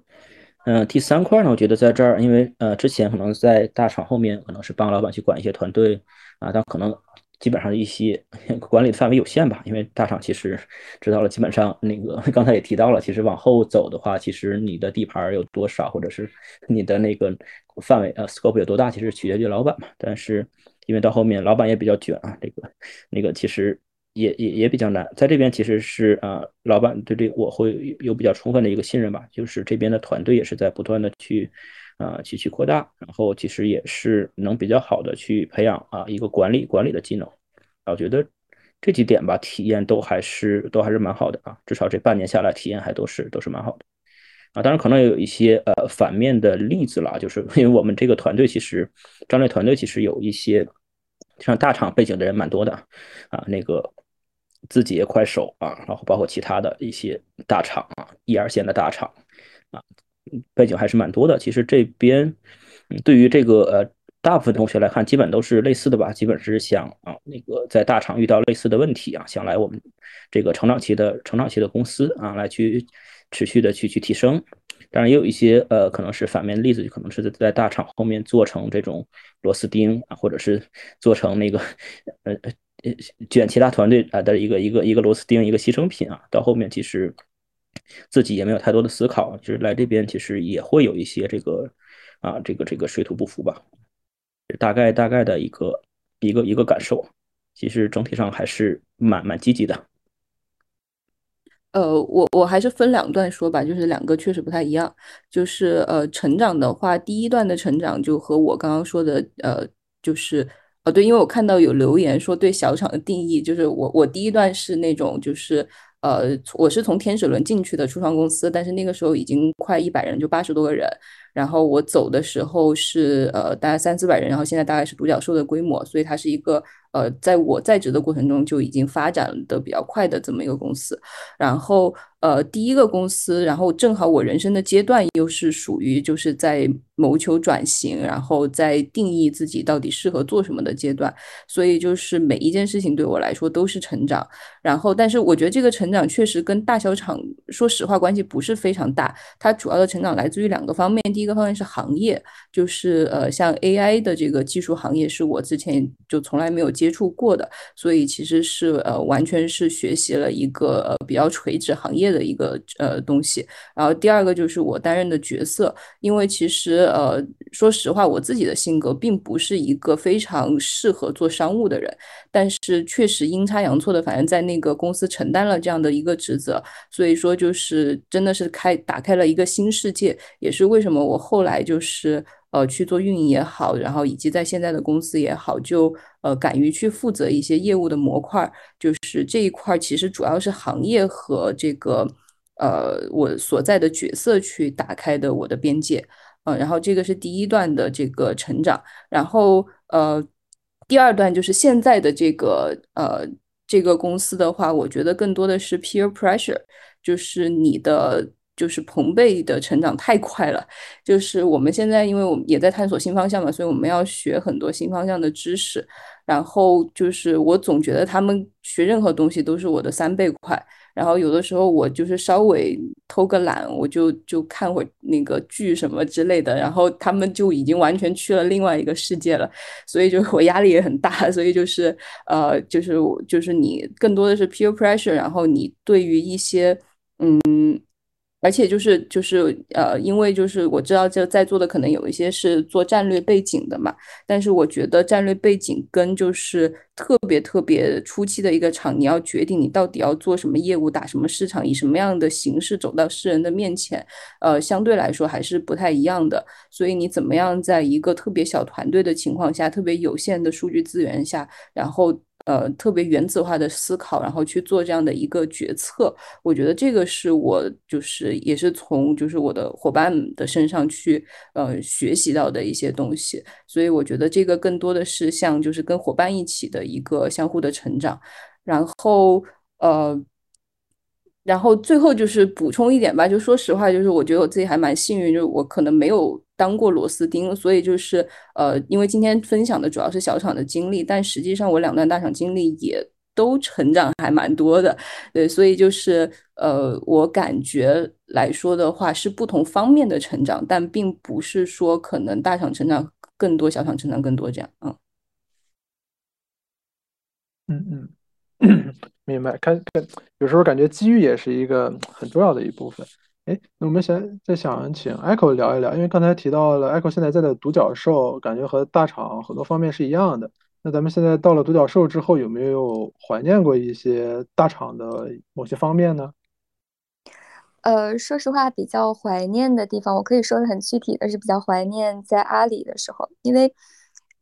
嗯，第三块呢，我觉得在这儿，因为呃，之前可能在大厂后面，可能是帮老板去管一些团队啊，但可能。基本上一些 管理范围有限吧，因为大厂其实 知道了，基本上那个 刚才也提到了，其实往后走的话，其实你的地盘有多少，或者是你的那个范围呃 scope 有多大，其实取决于老板嘛。但是因为到后面老板也比较卷啊，这个那个其实也也也比较难。在这边其实是啊，老板对这我会有比较充分的一个信任吧，就是这边的团队也是在不断的去。啊，继续扩大，然后其实也是能比较好的去培养啊一个管理管理的技能，啊，我觉得这几点吧，体验都还是都还是蛮好的啊，至少这半年下来，体验还都是都是蛮好的啊。当然，可能有一些呃反面的例子了，就是 因为我们这个团队其实战略团队其实有一些像大厂背景的人蛮多的啊，那个字节、快手啊，然后包括其他的一些大厂啊，一二线的大厂啊，背景还是蛮多的。其实这边对于这个呃。大部分同学来看，基本都是类似的吧，基本是想啊，那个在大厂遇到类似的问题啊，想来我们这个成长期的成长期的公司啊，来去持续的去去提升。当然，也有一些呃，可能是反面例子，就可能是在在大厂后面做成这种螺丝钉啊，或者是做成那个呃呃卷其他团队啊的一个一个一个螺丝钉，一个牺牲品啊。到后面其实自己也没有太多的思考，就是来这边其实也会有一些这个啊，这个这个水土不服吧。大概大概的一个一个一个感受，其实整体上还是蛮蛮积极的。呃，我我还是分两段说吧，就是两个确实不太一样。就是呃，成长的话，第一段的成长就和我刚刚说的，呃，就是呃，对，因为我看到有留言说对小厂的定义，就是我我第一段是那种就是呃，我是从天使轮进去的初创公司，但是那个时候已经快一百人，就八十多个人。然后我走的时候是呃大概三四百人，然后现在大概是独角兽的规模，所以它是一个呃在我在职的过程中就已经发展的比较快的这么一个公司，然后。呃，第一个公司，然后正好我人生的阶段又是属于就是在谋求转型，然后在定义自己到底适合做什么的阶段，所以就是每一件事情对我来说都是成长。然后，但是我觉得这个成长确实跟大小厂说实话关系不是非常大，它主要的成长来自于两个方面，第一个方面是行业，就是呃像 AI 的这个技术行业是我之前就从来没有接接触过的，所以其实是呃完全是学习了一个呃比较垂直行业。的一个呃东西，然后第二个就是我担任的角色，因为其实呃说实话，我自己的性格并不是一个非常适合做商务的人，但是确实阴差阳错的，反正在那个公司承担了这样的一个职责，所以说就是真的是开打开了一个新世界，也是为什么我后来就是呃去做运营也好，然后以及在现在的公司也好，就呃敢于去负责一些业务的模块，就是这一块其实主要是行业和这个。呃，我所在的角色去打开的我的边界，嗯，然后这个是第一段的这个成长，然后呃，第二段就是现在的这个呃这个公司的话，我觉得更多的是 peer pressure，就是你的就是朋辈的成长太快了，就是我们现在因为我们也在探索新方向嘛，所以我们要学很多新方向的知识，然后就是我总觉得他们学任何东西都是我的三倍快。然后有的时候我就是稍微偷个懒，我就就看会那个剧什么之类的，然后他们就已经完全去了另外一个世界了，所以就我压力也很大，所以就是呃就是我就是你更多的是 peer pressure，然后你对于一些嗯。而且就是就是呃，因为就是我知道这在座的可能有一些是做战略背景的嘛，但是我觉得战略背景跟就是特别特别初期的一个厂，你要决定你到底要做什么业务，打什么市场，以什么样的形式走到世人的面前，呃，相对来说还是不太一样的。所以你怎么样在一个特别小团队的情况下，特别有限的数据资源下，然后。呃，特别原子化的思考，然后去做这样的一个决策，我觉得这个是我就是也是从就是我的伙伴的身上去呃学习到的一些东西，所以我觉得这个更多的是像就是跟伙伴一起的一个相互的成长，然后呃。然后最后就是补充一点吧，就说实话，就是我觉得我自己还蛮幸运，就是我可能没有当过螺丝钉，所以就是呃，因为今天分享的主要是小厂的经历，但实际上我两段大厂经历也都成长还蛮多的，对，所以就是呃，我感觉来说的话是不同方面的成长，但并不是说可能大厂成长更多，小厂成长更多这样，嗯，嗯嗯。明白，看看，有时候感觉机遇也是一个很重要的一部分。哎，那我们先再想请 Echo 聊一聊，因为刚才提到了 Echo 现在在的独角兽，感觉和大厂很多方面是一样的。那咱们现在到了独角兽之后，有没有怀念过一些大厂的某些方面呢？呃，说实话，比较怀念的地方，我可以说的很具体的是，比较怀念在阿里的时候，因为。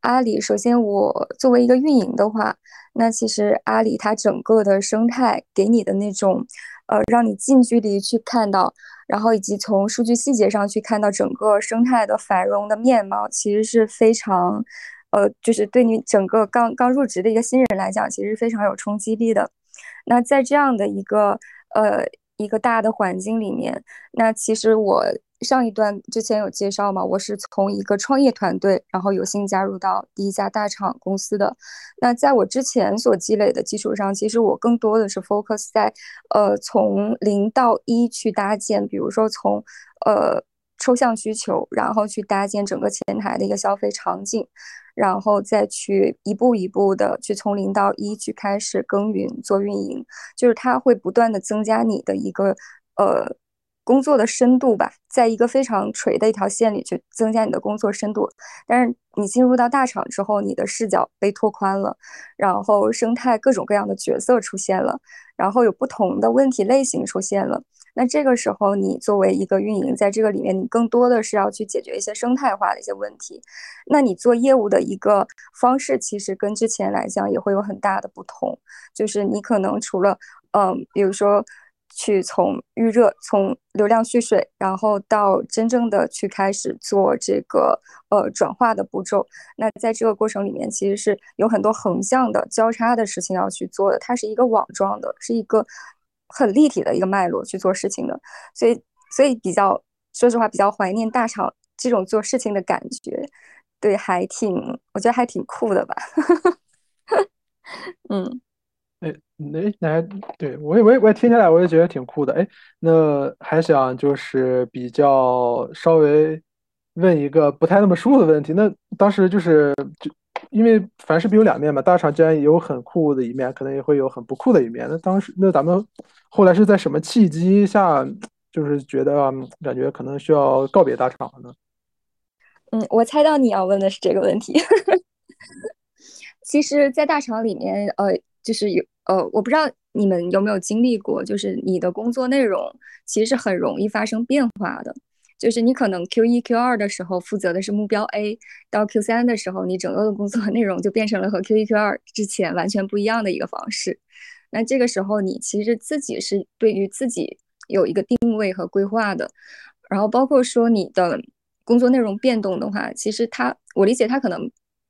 阿里，首先我作为一个运营的话，那其实阿里它整个的生态给你的那种，呃，让你近距离去看到，然后以及从数据细节上去看到整个生态的繁荣的面貌，其实是非常，呃，就是对你整个刚刚入职的一个新人来讲，其实非常有冲击力的。那在这样的一个呃一个大的环境里面，那其实我。上一段之前有介绍嘛，我是从一个创业团队，然后有幸加入到第一家大厂公司的。那在我之前所积累的基础上，其实我更多的是 focus 在，呃，从零到一去搭建，比如说从呃抽象需求，然后去搭建整个前台的一个消费场景，然后再去一步一步的去从零到一去开始耕耘做运营，就是它会不断的增加你的一个呃。工作的深度吧，在一个非常垂的一条线里去增加你的工作深度，但是你进入到大厂之后，你的视角被拓宽了，然后生态各种各样的角色出现了，然后有不同的问题类型出现了。那这个时候，你作为一个运营，在这个里面，你更多的是要去解决一些生态化的一些问题。那你做业务的一个方式，其实跟之前来讲也会有很大的不同，就是你可能除了嗯，比如说。去从预热，从流量蓄水，然后到真正的去开始做这个呃转化的步骤。那在这个过程里面，其实是有很多横向的交叉的事情要去做的。它是一个网状的，是一个很立体的一个脉络去做事情的。所以，所以比较说实话，比较怀念大厂这种做事情的感觉。对，还挺，我觉得还挺酷的吧。嗯。哎，那那对我也我也我也听起来我也觉得挺酷的。哎，那还想就是比较稍微问一个不太那么舒服的问题。那当时就是就因为凡事必有两面嘛，大厂既然有很酷的一面，可能也会有很不酷的一面。那当时那咱们后来是在什么契机下，就是觉得感觉可能需要告别大厂了呢？嗯，我猜到你要问的是这个问题。其实，在大厂里面，呃，就是有。呃，我不知道你们有没有经历过，就是你的工作内容其实是很容易发生变化的。就是你可能 Q 一、Q 二的时候负责的是目标 A，到 Q 三的时候，你整个的工作 内容就变成了和 Q 一、Q 二之前完全不一样的一个方式。那这个时候，你其实自己是对于自己有一个定位和规划的。然后包括说你的工作内容变动的话，其实它，我理解它可能。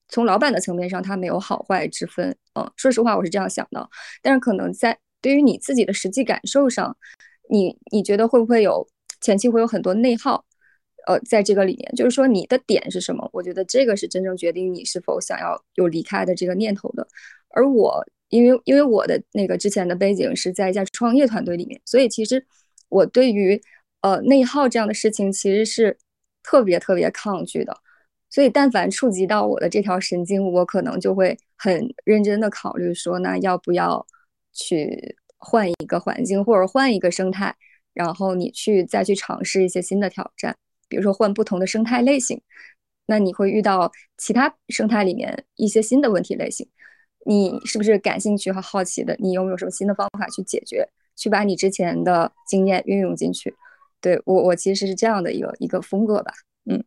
从老板的层面上，他没有好坏之分。嗯，说实话，我是这样想的。但是可能在对于你自己的实际感受上，你你觉得会不会有前期会有很多内耗？呃，在这个里面，就是说你的点是什么？我觉得这个是真正决定你是否想要有离开的这个念头的。而我，因为因为我的那个之前的背景是在一家创业团队里面，所以其实我对于呃内耗这样的事情其实是特别特别抗拒的。所以，但凡触及到我的这条神经，我可能就会很认真的考虑说，那要不要去换一个环境，或者换一个生态，然后你去再去尝试一些新的挑战，比如说换不同的生态类型，那你会遇到其他生态里面一些新的问题类型，你是不是感兴趣和好奇的？你有没有什么新的方法去解决，去把你之前的经验运用进去？对我，我其实是这样的一个一个风格吧，嗯。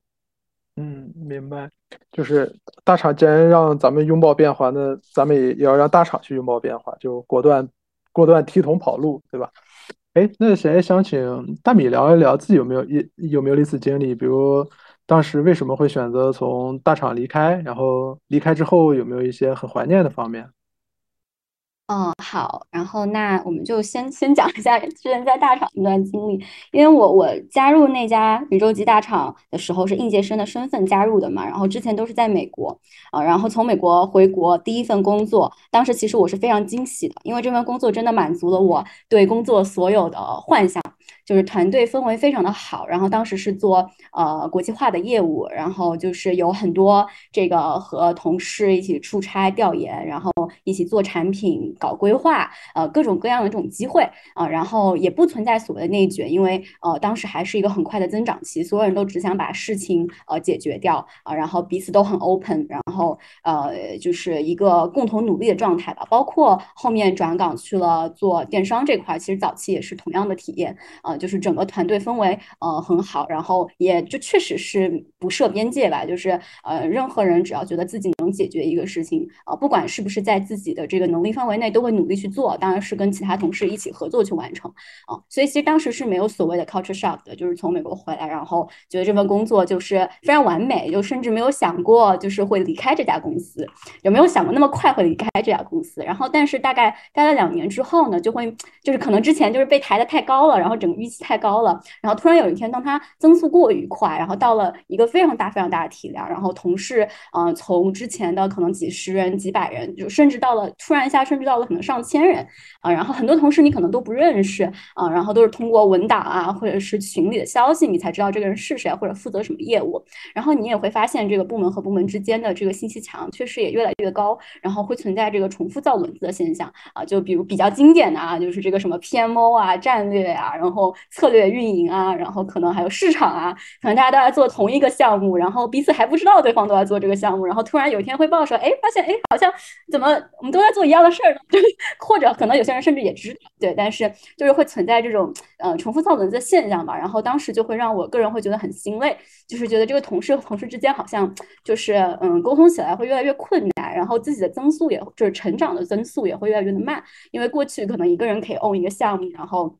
嗯，明白，就是大厂既然让咱们拥抱变化，那咱们也也要让大厂去拥抱变化，就果断果断提桶跑路，对吧？哎，那谁想请大米聊一聊自己有没有一有没有类似经历？比如当时为什么会选择从大厂离开，然后离开之后有没有一些很怀念的方面？嗯，好，然后那我们就先先讲一下之前在大厂一段经历，因为我我加入那家宇宙级大厂的时候是应届生的身份加入的嘛，然后之前都是在美国，啊，然后从美国回国第一份工作，当时其实我是非常惊喜的，因为这份工作真的满足了我对工作所有的幻想。就是团队氛围非常的好，然后当时是做呃国际化的业务，然后就是有很多这个和同事一起出差调研，然后一起做产品、搞规划，呃，各种各样的这种机会啊，然后也不存在所谓的内卷，因为呃，当时还是一个很快的增长期，所有人都只想把事情呃解决掉啊，然后彼此都很 open，然后呃，就是一个共同努力的状态吧。包括后面转岗去了做电商这块，其实早期也是同样的体验啊，就是整个团队氛围呃很好，然后也就确实是不设边界吧，就是呃，任何人只要觉得自己能解决一个事情啊，不管是不是在自己的这个能力范围内，都会努力去做。当然是跟其他同事一起合作去完成啊。所以其实当时是没有所谓的 culture shock 的，就是从美国回来，然后觉得这份工作就是非常完美，就甚至没有想过就是会离开这家公司，有没有想过那么快会离开这家公司？然后但是大概待了两年之后呢，就会就是可能之前就是被抬的太高了，然后整个预期太高了，然后突然有一天当它增速过于快，然后到了一个非常大非常大的体量，然后同事嗯从之前的可能几十人几百人，就甚至到了突然一下甚至到了可能上千人啊，然后很多同事你可能都不认识啊，然后都是通过文档啊或者是群里的消息你才知道这个人是谁或者负责什么业务，然后你也会发现这个部门和部门之间的这个信息墙确实也越来越高，然后会存在这个重复造轮子的现象。啊，就比如比较经典的啊，就是这个什么 PMO 啊、战略啊，然后策略运营啊，然后可能还有市场啊，可能大家都在做同一个项目，然后彼此还不知道对方都在做这个项目，然后突然有一天汇报说，哎，发现哎，好像怎么我们都在做一样的事儿呢？就或者可能有些人甚至也知道，对，但是就是会存在这种呃重复造轮子的现象吧。然后当时就会让我个人会觉得很心累，就是觉得这个同事和同事之间好像就是嗯沟通起来会越来越困难，然后自己的增速也就是成长的增速也会越来越慢，因为过去可能一个人可以 own 一个项目，然后。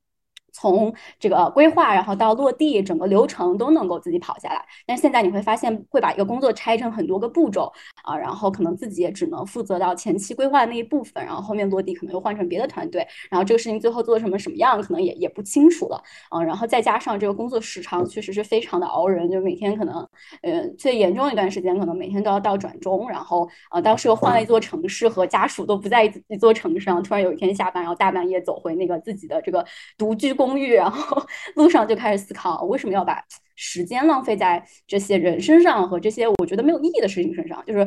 从这个规划，然后到落地，整个流程都能够自己跑下来。但现在你会发现，会把一个工作拆成很多个步骤啊，然后可能自己也只能负责到前期规划的那一部分，然后后面落地可能又换成别的团队，然后这个事情最后做成什么什么样，可能也也不清楚了啊。然后再加上这个工作时长确实是非常的熬人，就每天可能，呃，最严重一段时间可能每天都要到转中，然后呃，当时又换了一座城市，和家属都不在一座城市上，突然有一天下班，然后大半夜走回那个自己的这个独居公。公寓，然后路上就开始思考，为什么要把。时间浪费在这些人身上和这些我觉得没有意义的事情身上，就是，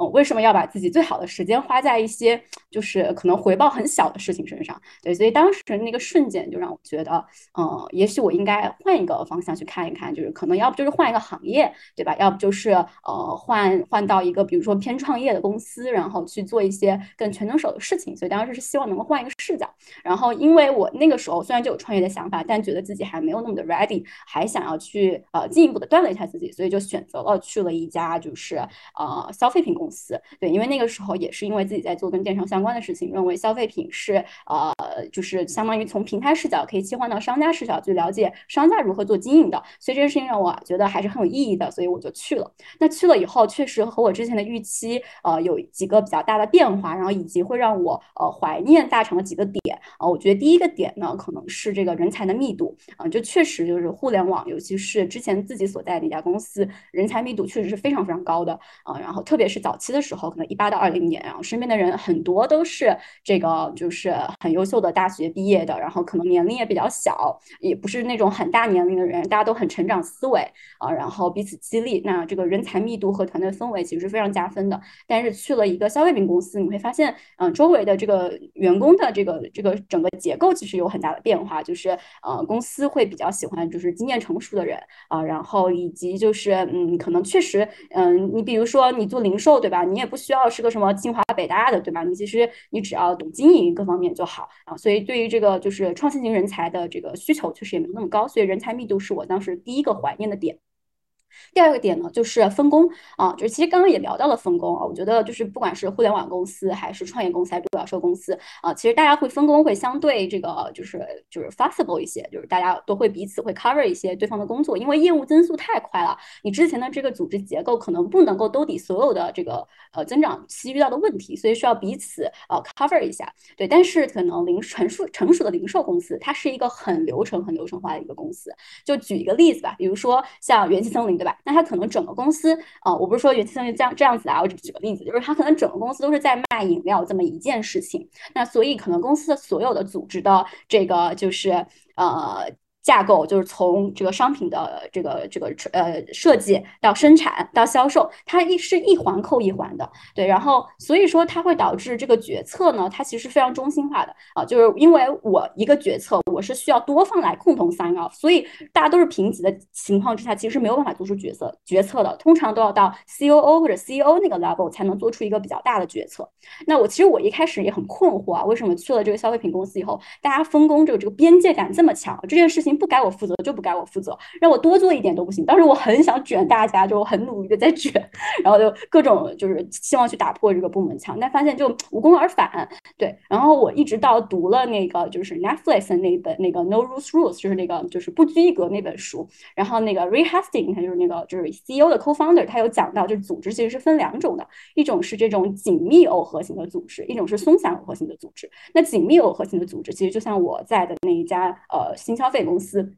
嗯，为什么要把自己最好的时间花在一些就是可能回报很小的事情身上？对，所以当时那个瞬间就让我觉得，嗯，也许我应该换一个方向去看一看，就是可能要不就是换一个行业，对吧？要不就是呃换换到一个比如说偏创业的公司，然后去做一些更全能手的事情。所以当时是希望能够换一个视角。然后因为我那个时候虽然就有创业的想法，但觉得自己还没有那么的 ready，还想要去。呃，进一步的锻炼一下自己，所以就选择了去了一家就是呃消费品公司。对，因为那个时候也是因为自己在做跟电商相关的事情，认为消费品是呃就是相当于从平台视角可以切换到商家视角去了解商家如何做经营的，所以这件事情让我觉得还是很有意义的，所以我就去了。那去了以后，确实和我之前的预期呃有几个比较大的变化，然后以及会让我呃怀念大厂的几个点啊。我觉得第一个点呢，可能是这个人才的密度啊，就确实就是互联网，尤其是之前自己所在的一家公司，人才密度确实是非常非常高的啊。然后特别是早期的时候，可能一八到二零年，然后身边的人很多都是这个就是很优秀的大学毕业的，然后可能年龄也比较小，也不是那种很大年龄的人，大家都很成长思维啊，然后彼此激励，那这个人才密度和团队氛围其实是非常加分的。但是去了一个消费品公司，你会发现，嗯，周围的这个员工的这个这个整个结构其实有很大的变化，就是呃，公司会比较喜欢就是经验成熟的人啊。然后以及就是，嗯，可能确实，嗯，你比如说你做零售，对吧？你也不需要是个什么清华北大的，对吧？你其实你只要懂经营各方面就好啊。所以对于这个就是创新型人才的这个需求，确实也没有那么高。所以人才密度是我当时第一个怀念的点。第二个点呢，就是分工啊，就是其实刚刚也聊到了分工啊。我觉得就是不管是互联网公司还是创业公司还是独角兽公司啊，其实大家会分工会相对这个就是就是 flexible 一些，就是大家都会彼此会 cover 一些对方的工作，因为业务增速太快了，你之前的这个组织结构可能不能够兜底所有的这个呃增长期遇到的问题，所以需要彼此呃 cover 一下。对，但是可能零成熟成熟的零售公司，它是一个很流程很流程化的一个公司。就举一个例子吧，比如说像元气森林，对吧？那他可能整个公司啊，我不是说元气森林这样这样子啊，我举个例子，就是他可能整个公司都是在卖饮料这么一件事情，那所以可能公司的所有的组织的这个就是呃。架构，就是从这个商品的这个这个呃设计到生产到销售，它一是一环扣一环的，对，然后所以说它会导致这个决策呢，它其实非常中心化的啊，就是因为我一个决策我是需要多方来共同 sign off，所以大家都是平级的情况之下，其实没有办法做出决策决策的，通常都要到 C O O 或者 C E O 那个 level 才能做出一个比较大的决策。那我其实我一开始也很困惑啊，为什么去了这个消费品公司以后，大家分工这个这个边界感这么强？这件事情不该我负责就不该我负责，让我多做一点都不行。当时我很想卷大家，就很努力的在卷，然后就各种就是希望去打破这个部门墙，但发现就无功而返。对，然后我一直到读了那个就是 Netflix 那本那个 No Rules Rules，就是那个就是不拘一格那本书，然后那个 Ray Hastings 他就是那个就是 CEO 的 Co-founder，他有讲到，就是组织其实是分两种的，一种是这种紧密耦合型的组织，一种是松散耦合型的组织。那紧密耦合型的组织，其实就像我在的那一家呃新消费公司。公司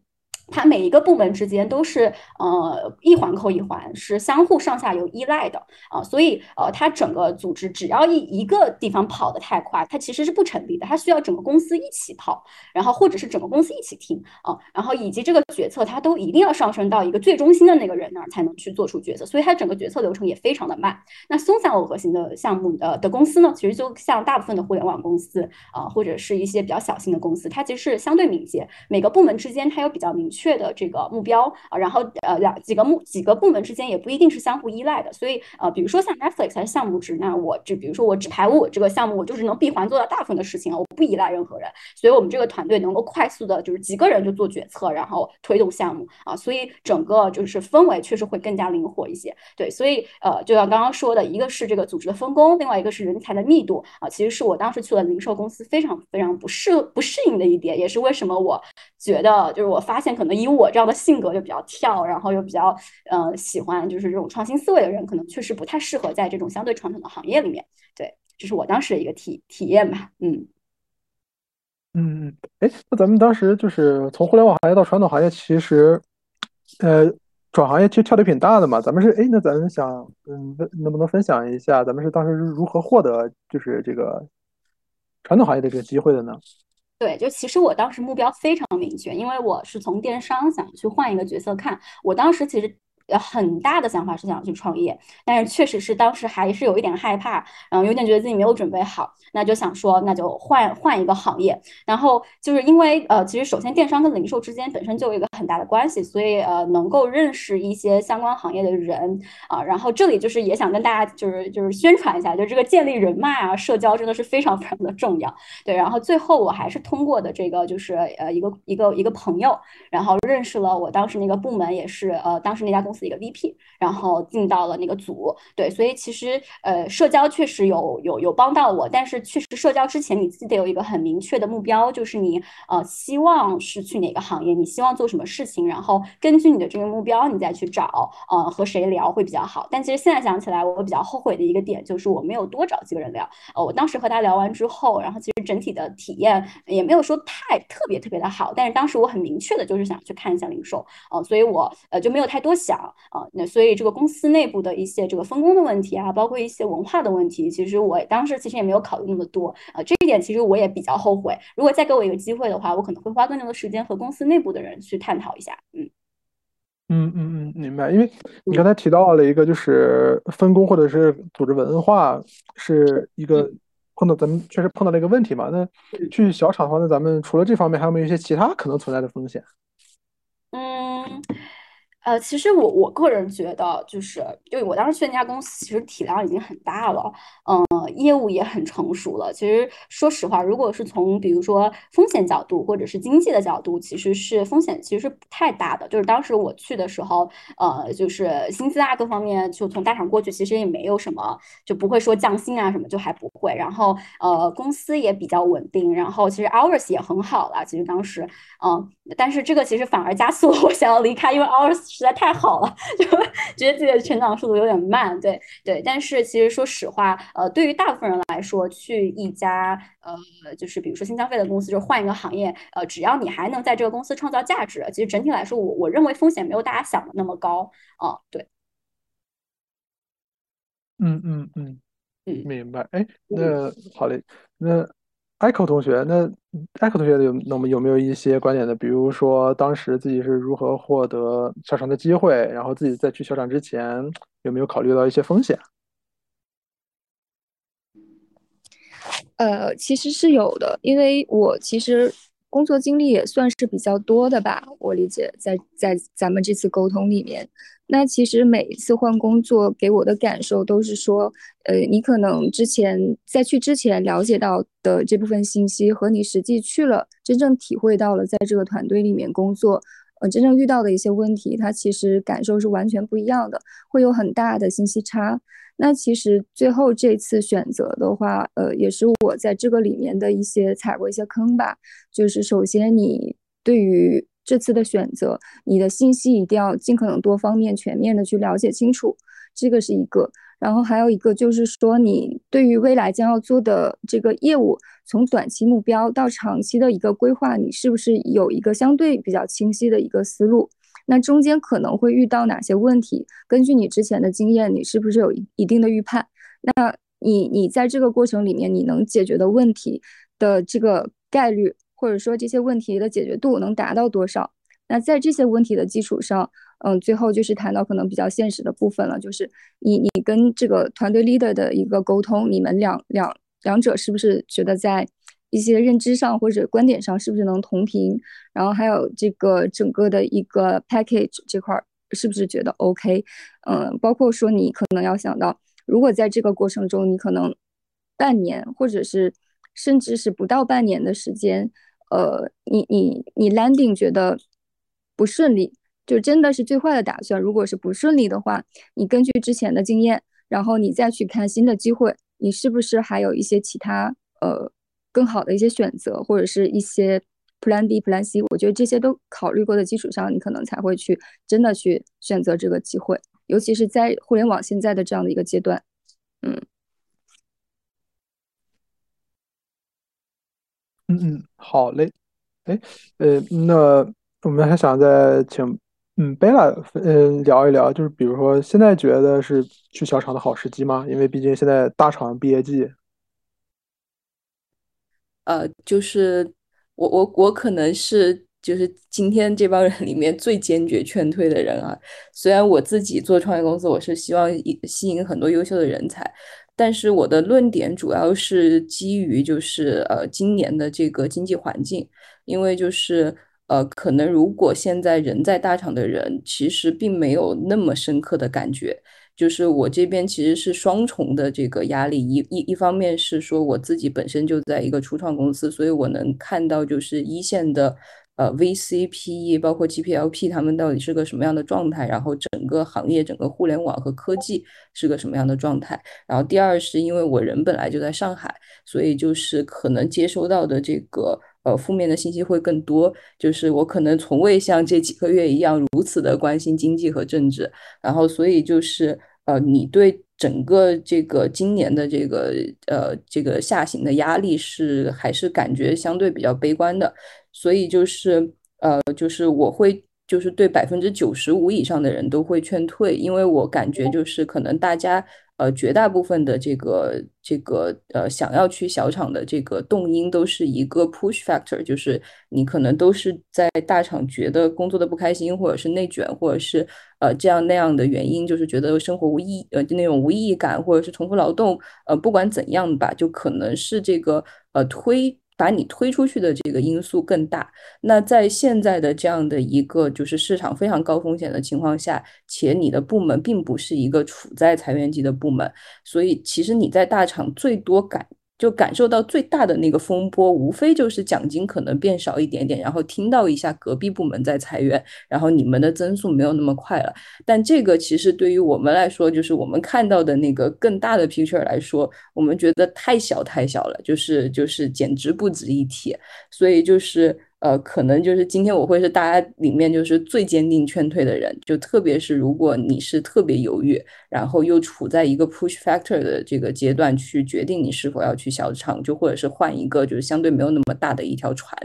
它每一个部门之间都是呃一环扣一环，是相互上下游依赖的啊，所以呃它整个组织只要一一个地方跑得太快，它其实是不成立的，它需要整个公司一起跑，然后或者是整个公司一起听啊，然后以及这个决策它都一定要上升到一个最中心的那个人那儿才能去做出决策，所以它整个决策流程也非常的慢。那松散耦合型的项目呃的公司呢，其实就像大部分的互联网公司啊，或者是一些比较小型的公司，它其实是相对敏捷，每个部门之间它有比较明确。确的这个目标啊，然后呃两几个目几个部门之间也不一定是相互依赖的，所以呃比如说像 Netflix 它是项目制，那我就比如说我只排我这个项目，我就是能闭环做到大部分的事情我不依赖任何人，所以我们这个团队能够快速的就是几个人就做决策，然后推动项目啊，所以整个就是氛围确实会更加灵活一些。对，所以呃就像刚刚说的，一个是这个组织的分工，另外一个是人才的密度啊，其实是我当时去了零售公司非常非常不适不适应的一点，也是为什么我觉得就是我发现可能。以我这样的性格就比较跳，然后又比较呃喜欢就是这种创新思维的人，可能确实不太适合在这种相对传统的行业里面。对，这是我当时的一个体体验吧。嗯嗯嗯，哎，那咱们当时就是从互联网行业到传统行业，其实呃转行业其实跳的挺大的嘛。咱们是哎，那咱们想嗯，能不能分享一下咱们是当时是如何获得就是这个传统行业的这个机会的呢？对，就其实我当时目标非常明确，因为我是从电商想去换一个角色看，我当时其实。呃，很大的想法是想去创业，但是确实是当时还是有一点害怕，然后有点觉得自己没有准备好，那就想说，那就换换一个行业。然后就是因为呃，其实首先电商跟零售之间本身就有一个很大的关系，所以呃，能够认识一些相关行业的人啊。然后这里就是也想跟大家就是就是宣传一下，就这个建立人脉啊，社交真的是非常 非常的重要。对，然后最后我还是通过的这个就是呃一个一个一个朋友，然后认识了我当时那个部门也是呃当时那家公司。一个 VP，然后进到了那个组，对，所以其实呃，社交确实有有有帮到我，但是确实社交之前你自己得有一个很明确的目标，就是你呃希望是去哪个行业，你希望做什么事情，然后根据你的这个目标，你再去找呃和谁聊会比较好。但其实现在想起来，我比较后悔的一个点就是我没有多找几个人聊。呃，我当时和他聊完之后，然后其实整体的体验也没有说太特别特别的好，但是当时我很明确的就是想去看一下零售，呃，所以我呃就没有太多想。啊，那所以这个公司内部的一些这个分工的问题啊，包括一些文化的问题，其实我当时其实也没有考虑那么多啊。这一点其实我也比较后悔。如果再给我一个机会的话，我可能会花更多的时间和公司内部的人去探讨一下。嗯嗯嗯嗯，明白。因为你刚才提到了一个，就是分工或者是组织文化是一个碰到咱们确实碰到了一个问题嘛。那去小厂的话，那咱们除了这方面，还有没有一些其他可能存在的风险？嗯。呃，其实我我个人觉得，就是因为我当时去那家公司，其实体量已经很大了，嗯，业务也很成熟了。其实说实话，如果是从比如说风险角度或者是经济的角度，其实是风险其实是不太大的。就是当时我去的时候，呃，就是薪资啊各方面，就从大厂过去，其实也没有什么，就不会说降薪啊什么，就还不会。然后呃，公司也比较稳定，然后其实 hours 也很好了。其实当时，嗯，但是这个其实反而加速了我想要离开，因为 hours。实在太好了，就觉得自己的成长速度有点慢，对对。但是其实说实话，呃，对于大部分人来说，去一家呃，就是比如说新消费的公司，就换一个行业，呃，只要你还能在这个公司创造价值，其实整体来说，我我认为风险没有大家想的那么高啊。对，嗯嗯嗯嗯，明白。哎，那好嘞，那 Echo 同学，那 Echo 同学有那么有没有一些观点呢？比如说当时自己是如何获得校长的机会，然后自己在去校长之前有没有考虑到一些风险？呃，其实是有的，因为我其实。工作经历也算是比较多的吧，我理解在在咱们这次沟通里面，那其实每一次换工作给我的感受都是说，呃，你可能之前在去之前了解到的这部分信息和你实际去了真正体会到了在这个团队里面工作，呃，真正遇到的一些问题，它其实感受是完全不一样的，会有很大的信息差。那其实最后这次选择的话，呃，也是我在这个里面的一些踩过一些坑吧。就是首先，你对于这次的选择，你的信息一定要尽可能多方面、全面的去了解清楚，这个是一个。然后还有一个就是说，你对于未来将要做的这个业务，从短期目标到长期的一个规划，你是不是有一个相对比较清晰的一个思路？那中间可能会遇到哪些问题？根据你之前的经验，你是不是有一定的预判？那你你在这个过程里面，你能解决的问题的这个概率，或者说这些问题的解决度能达到多少？那在这些问题的基础上，嗯，最后就是谈到可能比较现实的部分了，就是你你跟这个团队 leader 的一个沟通，你们两两两者是不是觉得在？一些认知上或者观点上是不是能同频？然后还有这个整个的一个 package 这块是不是觉得 OK？嗯，包括说你可能要想到，如果在这个过程中你可能半年或者是甚至是不到半年的时间，呃，你你你 landing 觉得不顺利，就真的是最坏的打算。如果是不顺利的话，你根据之前的经验，然后你再去看新的机会，你是不是还有一些其他呃？更好的一些选择，或者是一些 Plan B、Plan C，我觉得这些都考虑过的基础上，你可能才会去真的去选择这个机会，尤其是在互联网现在的这样的一个阶段。嗯，嗯嗯，好嘞。哎，呃，那我们还想再请嗯贝拉嗯聊一聊，就是比如说现在觉得是去小厂的好时机吗？因为毕竟现在大厂毕业季。呃，就是我我我可能是就是今天这帮人里面最坚决劝退的人啊。虽然我自己做创业公司，我是希望吸引很多优秀的人才，但是我的论点主要是基于就是呃今年的这个经济环境，因为就是呃可能如果现在人在大厂的人，其实并没有那么深刻的感觉。就是我这边其实是双重的这个压力，一一一方面是说我自己本身就在一个初创公司，所以我能看到就是一线的呃 VC、PE 包括 GPLP 他们到底是个什么样的状态，然后整个行业整个互联网和科技是个什么样的状态。然后第二是因为我人本来就在上海，所以就是可能接收到的这个呃负面的信息会更多，就是我可能从未像这几个月一样如此的关心经济和政治，然后所以就是。呃，你对整个这个今年的这个呃这个下行的压力是还是感觉相对比较悲观的，所以就是呃就是我会就是对百分之九十五以上的人都会劝退，因为我感觉就是可能大家。呃，绝大部分的这个这个呃，想要去小厂的这个动因都是一个 push factor，就是你可能都是在大厂觉得工作的不开心，或者是内卷，或者是呃这样那样的原因，就是觉得生活无意呃就那种无意义感，或者是重复劳动，呃不管怎样吧，就可能是这个呃推。把你推出去的这个因素更大。那在现在的这样的一个就是市场非常高风险的情况下，且你的部门并不是一个处在裁员级的部门，所以其实你在大厂最多感。就感受到最大的那个风波，无非就是奖金可能变少一点点，然后听到一下隔壁部门在裁员，然后你们的增速没有那么快了。但这个其实对于我们来说，就是我们看到的那个更大的 picture 来说，我们觉得太小太小了，就是就是简直不值一提。所以就是。呃，可能就是今天我会是大家里面就是最坚定劝退的人，就特别是如果你是特别犹豫，然后又处在一个 push factor 的这个阶段去决定你是否要去小厂，就或者是换一个就是相对没有那么大的一条船，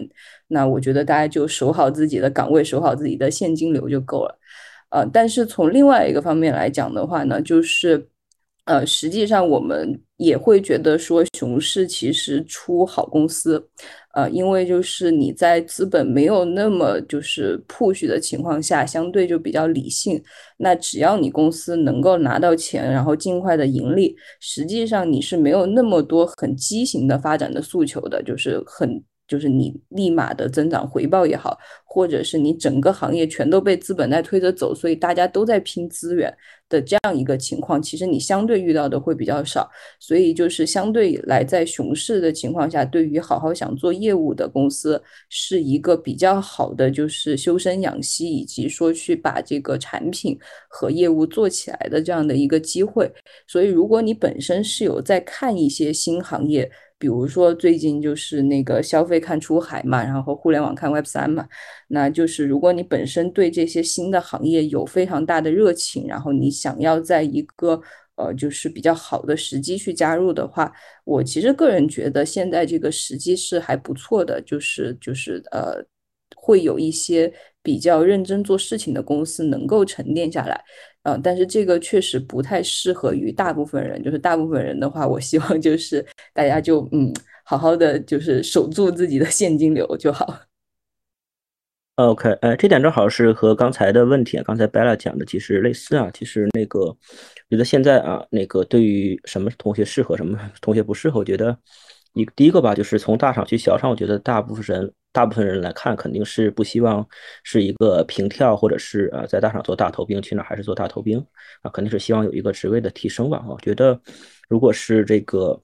那我觉得大家就守好自己的岗位，守好自己的现金流就够了。呃，但是从另外一个方面来讲的话呢，就是呃，实际上我们也会觉得说，熊市其实出好公司，呃，因为就是你在资本没有那么就是 push 的情况下，相对就比较理性。那只要你公司能够拿到钱，然后尽快的盈利，实际上你是没有那么多很畸形的发展的诉求的，就是很。就是你立马的增长回报也好，或者是你整个行业全都被资本在推着走，所以大家都在拼资源的这样一个情况，其实你相对遇到的会比较少。所以就是相对来在熊市的情况下，对于好好想做业务的公司，是一个比较好的就是修身养息，以及说去把这个产品和业务做起来的这样的一个机会。所以如果你本身是有在看一些新行业，比如说最近就是那个消费看出海嘛，然后互联网看 Web 三嘛，那就是如果你本身对这些新的行业有非常大的热情，然后你想要在一个呃就是比较好的时机去加入的话，我其实个人觉得现在这个时机是还不错的，就是就是呃会有一些比较认真做事情的公司能够沉淀下来。嗯，但是这个确实不太适合于大部分人。就是大部分人的话，我希望就是大家就嗯，好好的就是守住自己的现金流就好。OK，呃，这点正好是和刚才的问题啊，刚才 Bella 讲的其实类似啊。其实那个，觉得现在啊，那个对于什么同学适合，什么同学不适合，我觉得一第一个吧，就是从大厂去小厂，我觉得大部分人。大部分人来看，肯定是不希望是一个平跳，或者是呃在大厂做大头兵，去哪还是做大头兵啊？肯定是希望有一个职位的提升吧。我觉得，如果是这个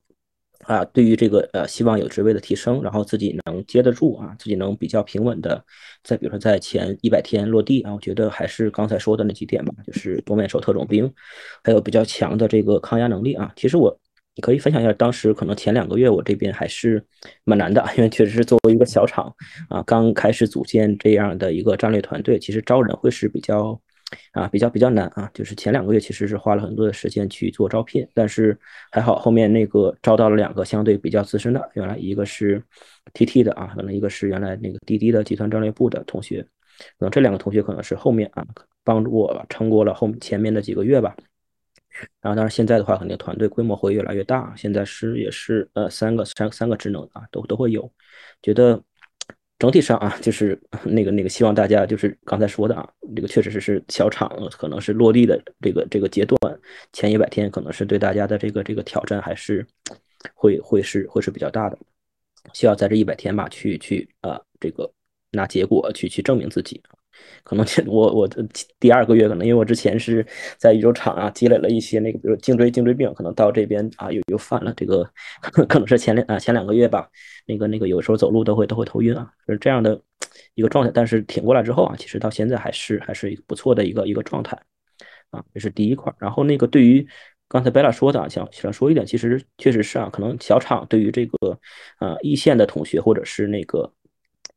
啊，对于这个呃，希望有职位的提升，然后自己能接得住啊，自己能比较平稳的，再比如说在前一百天落地啊，我觉得还是刚才说的那几点吧，就是多面手特种兵，还有比较强的这个抗压能力啊。其实我。你可以分享一下，当时可能前两个月我这边还是蛮难的，因为确实是作为一个小厂啊，刚开始组建这样的一个战略团队，其实招人会是比较啊比较比较难啊。就是前两个月其实是花了很多的时间去做招聘，但是还好后面那个招到了两个相对比较资深的，原来一个是 TT 的啊，可能一个是原来那个滴滴的集团战略部的同学，可能这两个同学可能是后面啊帮助我撑过了后前面的几个月吧。然后，当然现在的话，肯定团队规模会越来越大。现在是也是呃三个三三个职能啊，都都会有。觉得整体上啊，就是那 个那个，希望大家就是刚才说的啊，这个确实是是小厂，可能是落地的这个这个阶段，前一百天可能是对大家的这个这个挑战还是会会是会是比较大的。需要在这一百天吧，去去啊这个拿结果去去证明自己。可能前我我第二个月可能因为我之前是在宇宙厂啊积累了一些那个比如颈椎颈椎病，可能到这边啊又又犯了这个，可能是前两啊前两个月吧，那个那个有时候走路都会都会头晕啊，是这样的一个状态。但是挺过来之后啊，其实到现在还是还是一个不错的一个一个状态啊，这是第一块。然后那个对于刚才贝拉说的啊，想想说一点，其实确实是啊，可能小厂对于这个啊一线的同学或者是那个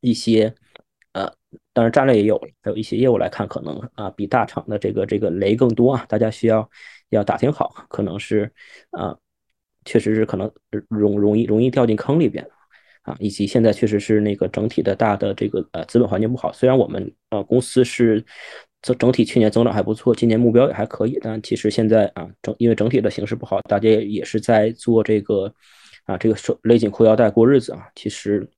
一些。呃，当然战略也有，还有一些业务来看，可能啊比大厂的这个这个雷更多啊，大家需要要打听好，可能是啊，确实是可能容容易容易掉进坑里边啊，以及现在确实是那个整体的大的这个呃资本环境不好，虽然我们呃公司是整整体去年增长还不错，今年目标也还可以，但其实现在啊整因为整体的形势不好，大家也也是在做这个啊这个手勒紧裤腰带过日子啊，其实。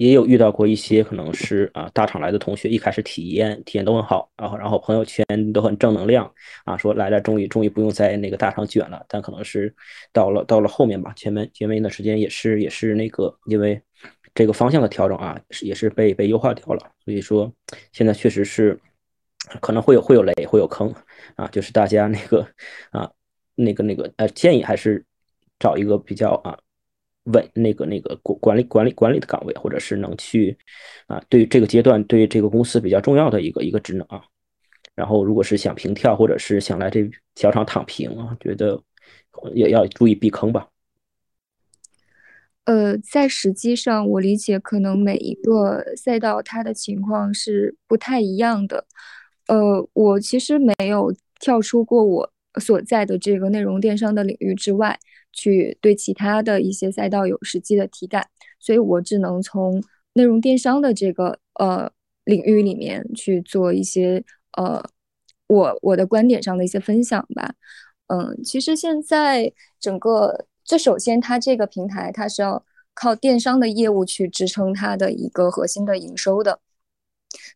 也有遇到过一些可能是啊大厂来的同学，一开始体验体验都很好，然后然后朋友圈都很正能量啊，说来了终于终于不用在那个大厂卷了。但可能是到了到了后面吧，前面前面一段时间也是也是那个因为这个方向的调整啊，是也是被被优化掉了。所以说现在确实是可能会有会有雷会有坑啊，就是大家那个啊那个那个呃建议还是找一个比较啊。稳那个那个管管理管理管理的岗位，或者是能去啊，对这个阶段对这个公司比较重要的一个一个职能啊。然后，如果是想平跳，或者是想来这小厂躺平啊，觉得也要注意避坑吧。呃，在实际上，我理解可能每一个赛道它的情况是不太一样的。呃，我其实没有跳出过我所在的这个内容电商的领域之外。去对其他的一些赛道有实际的体感，所以我只能从内容电商的这个呃领域里面去做一些呃我我的观点上的一些分享吧。嗯，其实现在整个，这首先它这个平台它是要靠电商的业务去支撑它的一个核心的营收的。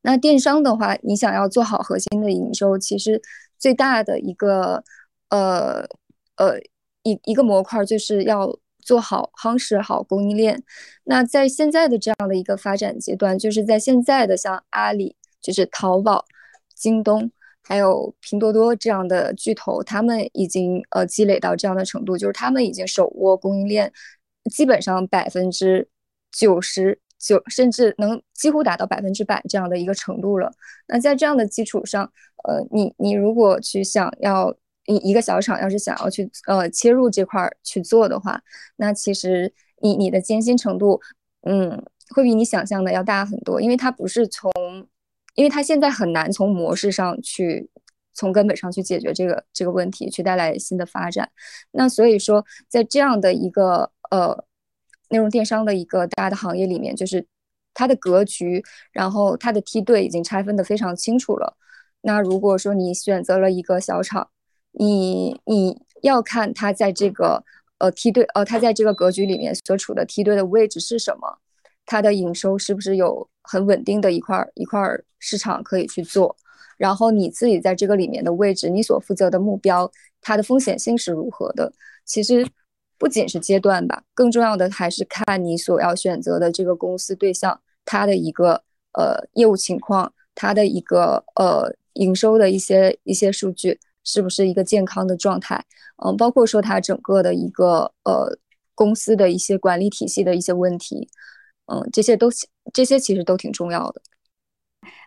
那电商的话，你想要做好核心的营收，其实最大的一个呃呃一一个模块就是要做好夯实好供应链。那在现在的这样的一个发展阶段，就是在现在的像阿里、就是淘宝、京东。还有拼多多这样的巨头，他们已经呃积累到这样的程度，就是他们已经手握供应链，基本上百分之九十九，甚至能几乎达到百分之百这样的一个程度了。那在这样的基础上，呃，你你如果去想要一一个小厂要是想要去呃切入这块去做的话，那其实你你的艰辛程度，嗯，会比你想象的要大很多，因为它不是从。因为它现在很难从模式上去，从根本上去解决这个这个问题，去带来新的发展。那所以说，在这样的一个呃内容电商的一个大的行业里面，就是它的格局，然后它的梯队已经拆分的非常清楚了。那如果说你选择了一个小厂，你你要看它在这个呃梯队呃它在这个格局里面所处的梯队的位置是什么。它的营收是不是有很稳定的一块一块市场可以去做？然后你自己在这个里面的位置，你所负责的目标，它的风险性是如何的？其实不仅是阶段吧，更重要的还是看你所要选择的这个公司对象，它的一个呃业务情况，它的一个呃营收的一些一些数据是不是一个健康的状态？嗯，包括说他整个的一个呃公司的一些管理体系的一些问题。嗯，这些都这些其实都挺重要的。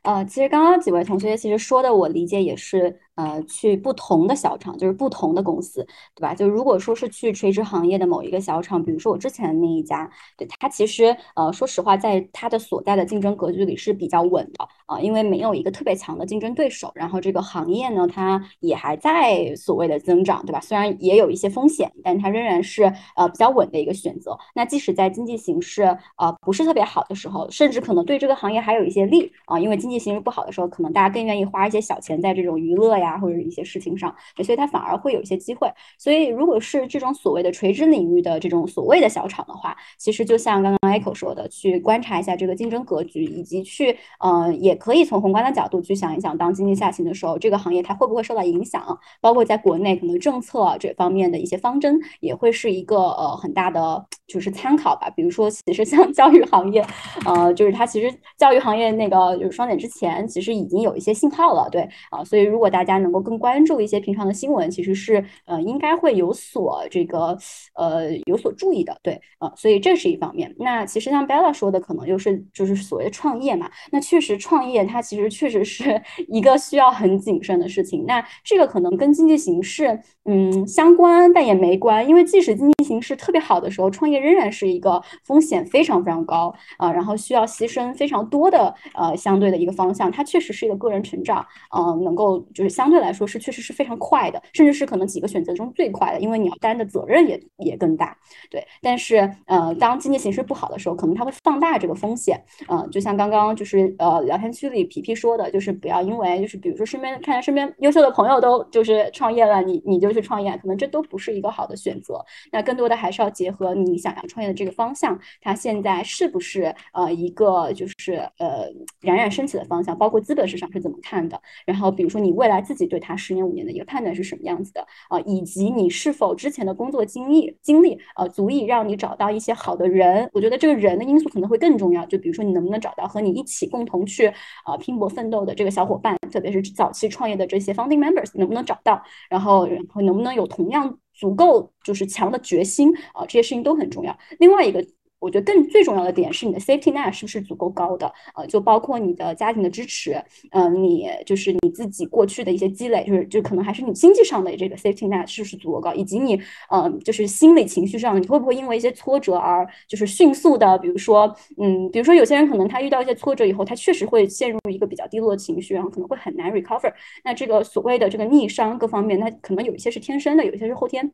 呃，其实刚刚几位同学其实说的，我理解也是。呃，去不同的小厂，就是不同的公司，对吧？就如果说是去垂直行业的某一个小厂，比如说我之前的那一家，对它其实呃，说实话，在它的所在的竞争格局里是比较稳的啊，因为没有一个特别强的竞争对手，然后这个行业呢，它也还在所谓的增长，对吧？虽然也有一些风险，但它仍然是呃比较稳的一个选择。那即使在经济形势呃不是特别好的时候，甚至可能对这个行业还有一些利啊，因为经经济形势不好的时候，可能大家更愿意花一些小钱在这种娱乐呀。或者一些事情上，所以它反而会有一些机会。所以，如果是这种所谓的垂直领域的这种所谓的小厂的话，其实就像刚刚 Echo 说的，去观察一下这个竞争格局，以及去，呃，也可以从宏观的角度去想一想，当经济下行的时候，这个行业它会不会受到影响？包括在国内可能政策这方面的一些方针，也会是一个呃很大的就是参考吧。比如说，其实像 教育行业，呃，就是它其实教育行业那个就是双减之前，其实已经有一些信号了，对啊，所以如果大家。能够更关注一些平常的新闻，其实是呃应该会有所这个呃有所注意的，对呃，所以这是一方面。那其实像 Bella 说的，可能又是就是所谓的创业嘛。那确实创业它其实确实是 一个需要很谨慎的事情。那这个可能跟经济形势嗯相关，但也没关，因为即使经济形势特别好的时候，创业仍然是一个风险非常非常高啊，然后需要牺牲非常多的呃相对的一个方向。它确实是一个个人成长，嗯，能够就是相。对来说是确实是非常快的，甚至是可能几个选择中最快的，因为你要担的责任也也更大。对，但是呃，当经济形势不好的时候，可能它会放大这个风险。嗯，就像刚刚就是呃聊天区里皮皮说的，就是不要因为就是比如说身边看见身边优秀的朋友都就是创业了，你你就去创业，可能这都不是一个好的选择。那更多的还是要结合你想要创业的这个方向，它现在是不是呃一个就是呃冉冉升起的方向，包括资本市场是怎么看的，然后比如说你未来自己对他十年五年的一个判断是什么样子的啊？以及你是否之前的工作经历经历呃足以让你找到一些好的人？我觉得这个人的因素可能会更重要。就比如说你能不能找到和你一起共同去啊拼搏奋斗的这个小伙伴，特别是早期创业的这些 founding members 能不能找到？然后然后能不能有同样足够就是强的决心啊？这些事情都很重要。另外一个。我觉得更最重要的点是你的 safety net 是不是足够高的？呃，就包括你的家庭的支持，嗯，你就是你自己过去的一些积累，就是就可能还是你经济上的这个 safety net 是不是足够高，以及你，嗯，就是心理情绪上，你会不会因为一些挫折而就是迅速的，比如说，嗯，比如说有些人可能他遇到一些挫折以后，他确实会陷入一个比较低落的情绪，然后可能会很难 recover。那这个所谓的这个逆商各方面，那可能有一些是天生的，有一些是后天。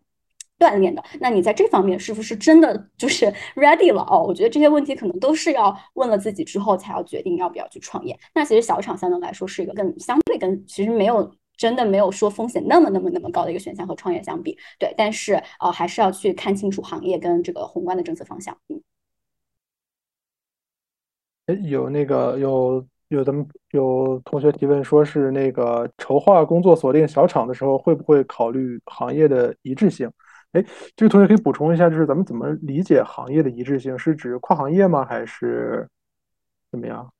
锻炼的，那你在这方面是不是真的就是 ready 了哦？我觉得这些问题可能都是要问了自己之后才要决定要不要去创业。那其实小厂相对来说是一个更相对跟其实没有。真的没有说风险那么那么那么高的一个选项和创业相比，对，但是呃还是要去看清楚行业跟这个宏观的政策方向。嗯，有那个有有的有同学提问说是那个筹划工作锁定小厂的时候会不会考虑行业的一致性？哎，这位同学可以补充一下，就是咱们怎么理解行业的一致性？是指跨行业吗？还是怎么样？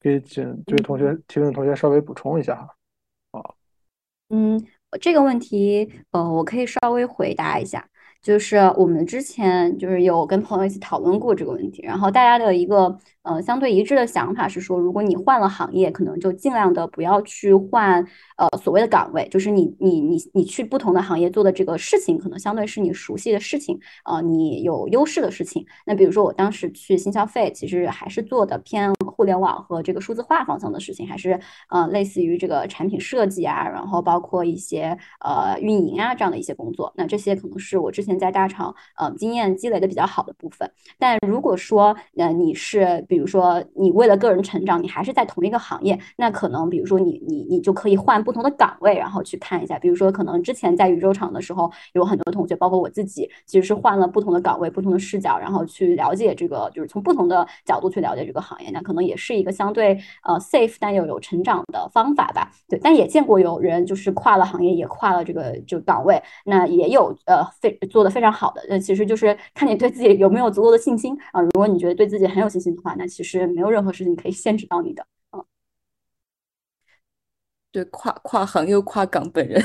可以请这位同学提问的同学稍微补充一下哈。好，嗯，这个问题，呃，我可以稍微回答一下。就是我们之前就是有跟朋友一起讨论过这个问题，然后大家的一个呃相对一致的想法是说，如果你换了行业，可能就尽量的不要去换呃所谓的岗位，就是你你你你去不同的行业做的这个事情，可能相对是你熟悉的事情，呃，你有优势的事情。那比如说我当时去新消费，其实还是做的偏互联网和这个数字化方向的事情，还是呃类似于这个产品设计啊，然后包括一些呃运营啊这样的一些工作。那这些可能是我之前。在大厂，呃，经验积累的比较好的部分。但如果说，呃，你是，比比如说，你为了个人成长，你还是在同一个行业，那可能，比如说，你，你，你就可以换不同的岗位，然后去看一下。比如说，可能之前在宇宙厂的时候，有很多同学，包括我自己，其实是换了不同的岗位、不同的视角，然后去了解这个，就是从不同的角度去了解这个行业。那可能也是一个相对，呃，safe 但又有成长的方法吧。对，但也见过有人就是跨了行业，也跨了这个就岗位，那也有，呃，非。做的非常好的，那其实就是看你对自己有没有足够的信心啊。如果你觉得对自己很有信心的话，那其实没有任何事情可以限制到你的。嗯，对，跨跨行又跨岗本人，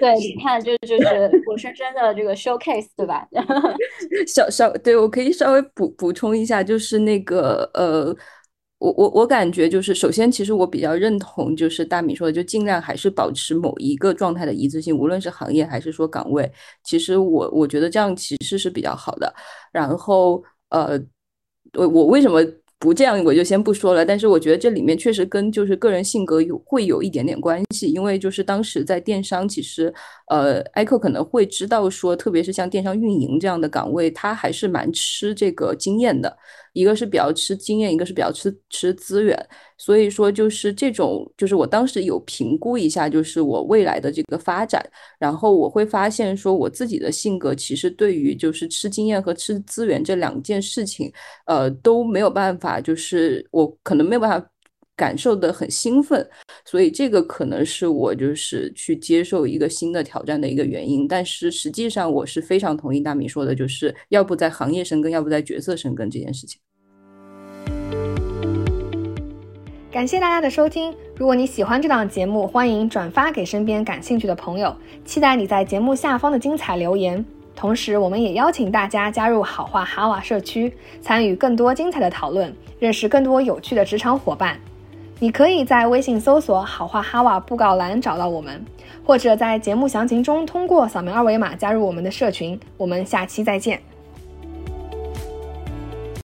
对，你看，就就是活生生的这个 showcase，对吧？小稍，对我可以稍微补补充一下，就是那个呃。我我我感觉就是，首先，其实我比较认同，就是大米说的，就尽量还是保持某一个状态的一致性，无论是行业还是说岗位。其实我我觉得这样其实是比较好的。然后，呃，我我为什么？不这样我就先不说了，但是我觉得这里面确实跟就是个人性格有会有一点点关系，因为就是当时在电商，其实呃，艾克可能会知道说，特别是像电商运营这样的岗位，他还是蛮吃这个经验的，一个是比较吃经验，一个是比较吃吃资源。所以说，就是这种，就是我当时有评估一下，就是我未来的这个发展，然后我会发现说，我自己的性格其实对于就是吃经验和吃资源这两件事情，呃，都没有办法，就是我可能没有办法感受的很兴奋，所以这个可能是我就是去接受一个新的挑战的一个原因。但是实际上，我是非常同意大米说的，就是要不在行业生根，要不在角色生根这件事情。感谢大家的收听。如果你喜欢这档节目，欢迎转发给身边感兴趣的朋友。期待你在节目下方的精彩留言。同时，我们也邀请大家加入好话哈瓦社区，参与更多精彩的讨论，认识更多有趣的职场伙伴。你可以在微信搜索“好话哈瓦”布告栏找到我们，或者在节目详情中通过扫描二维码加入我们的社群。我们下期再见。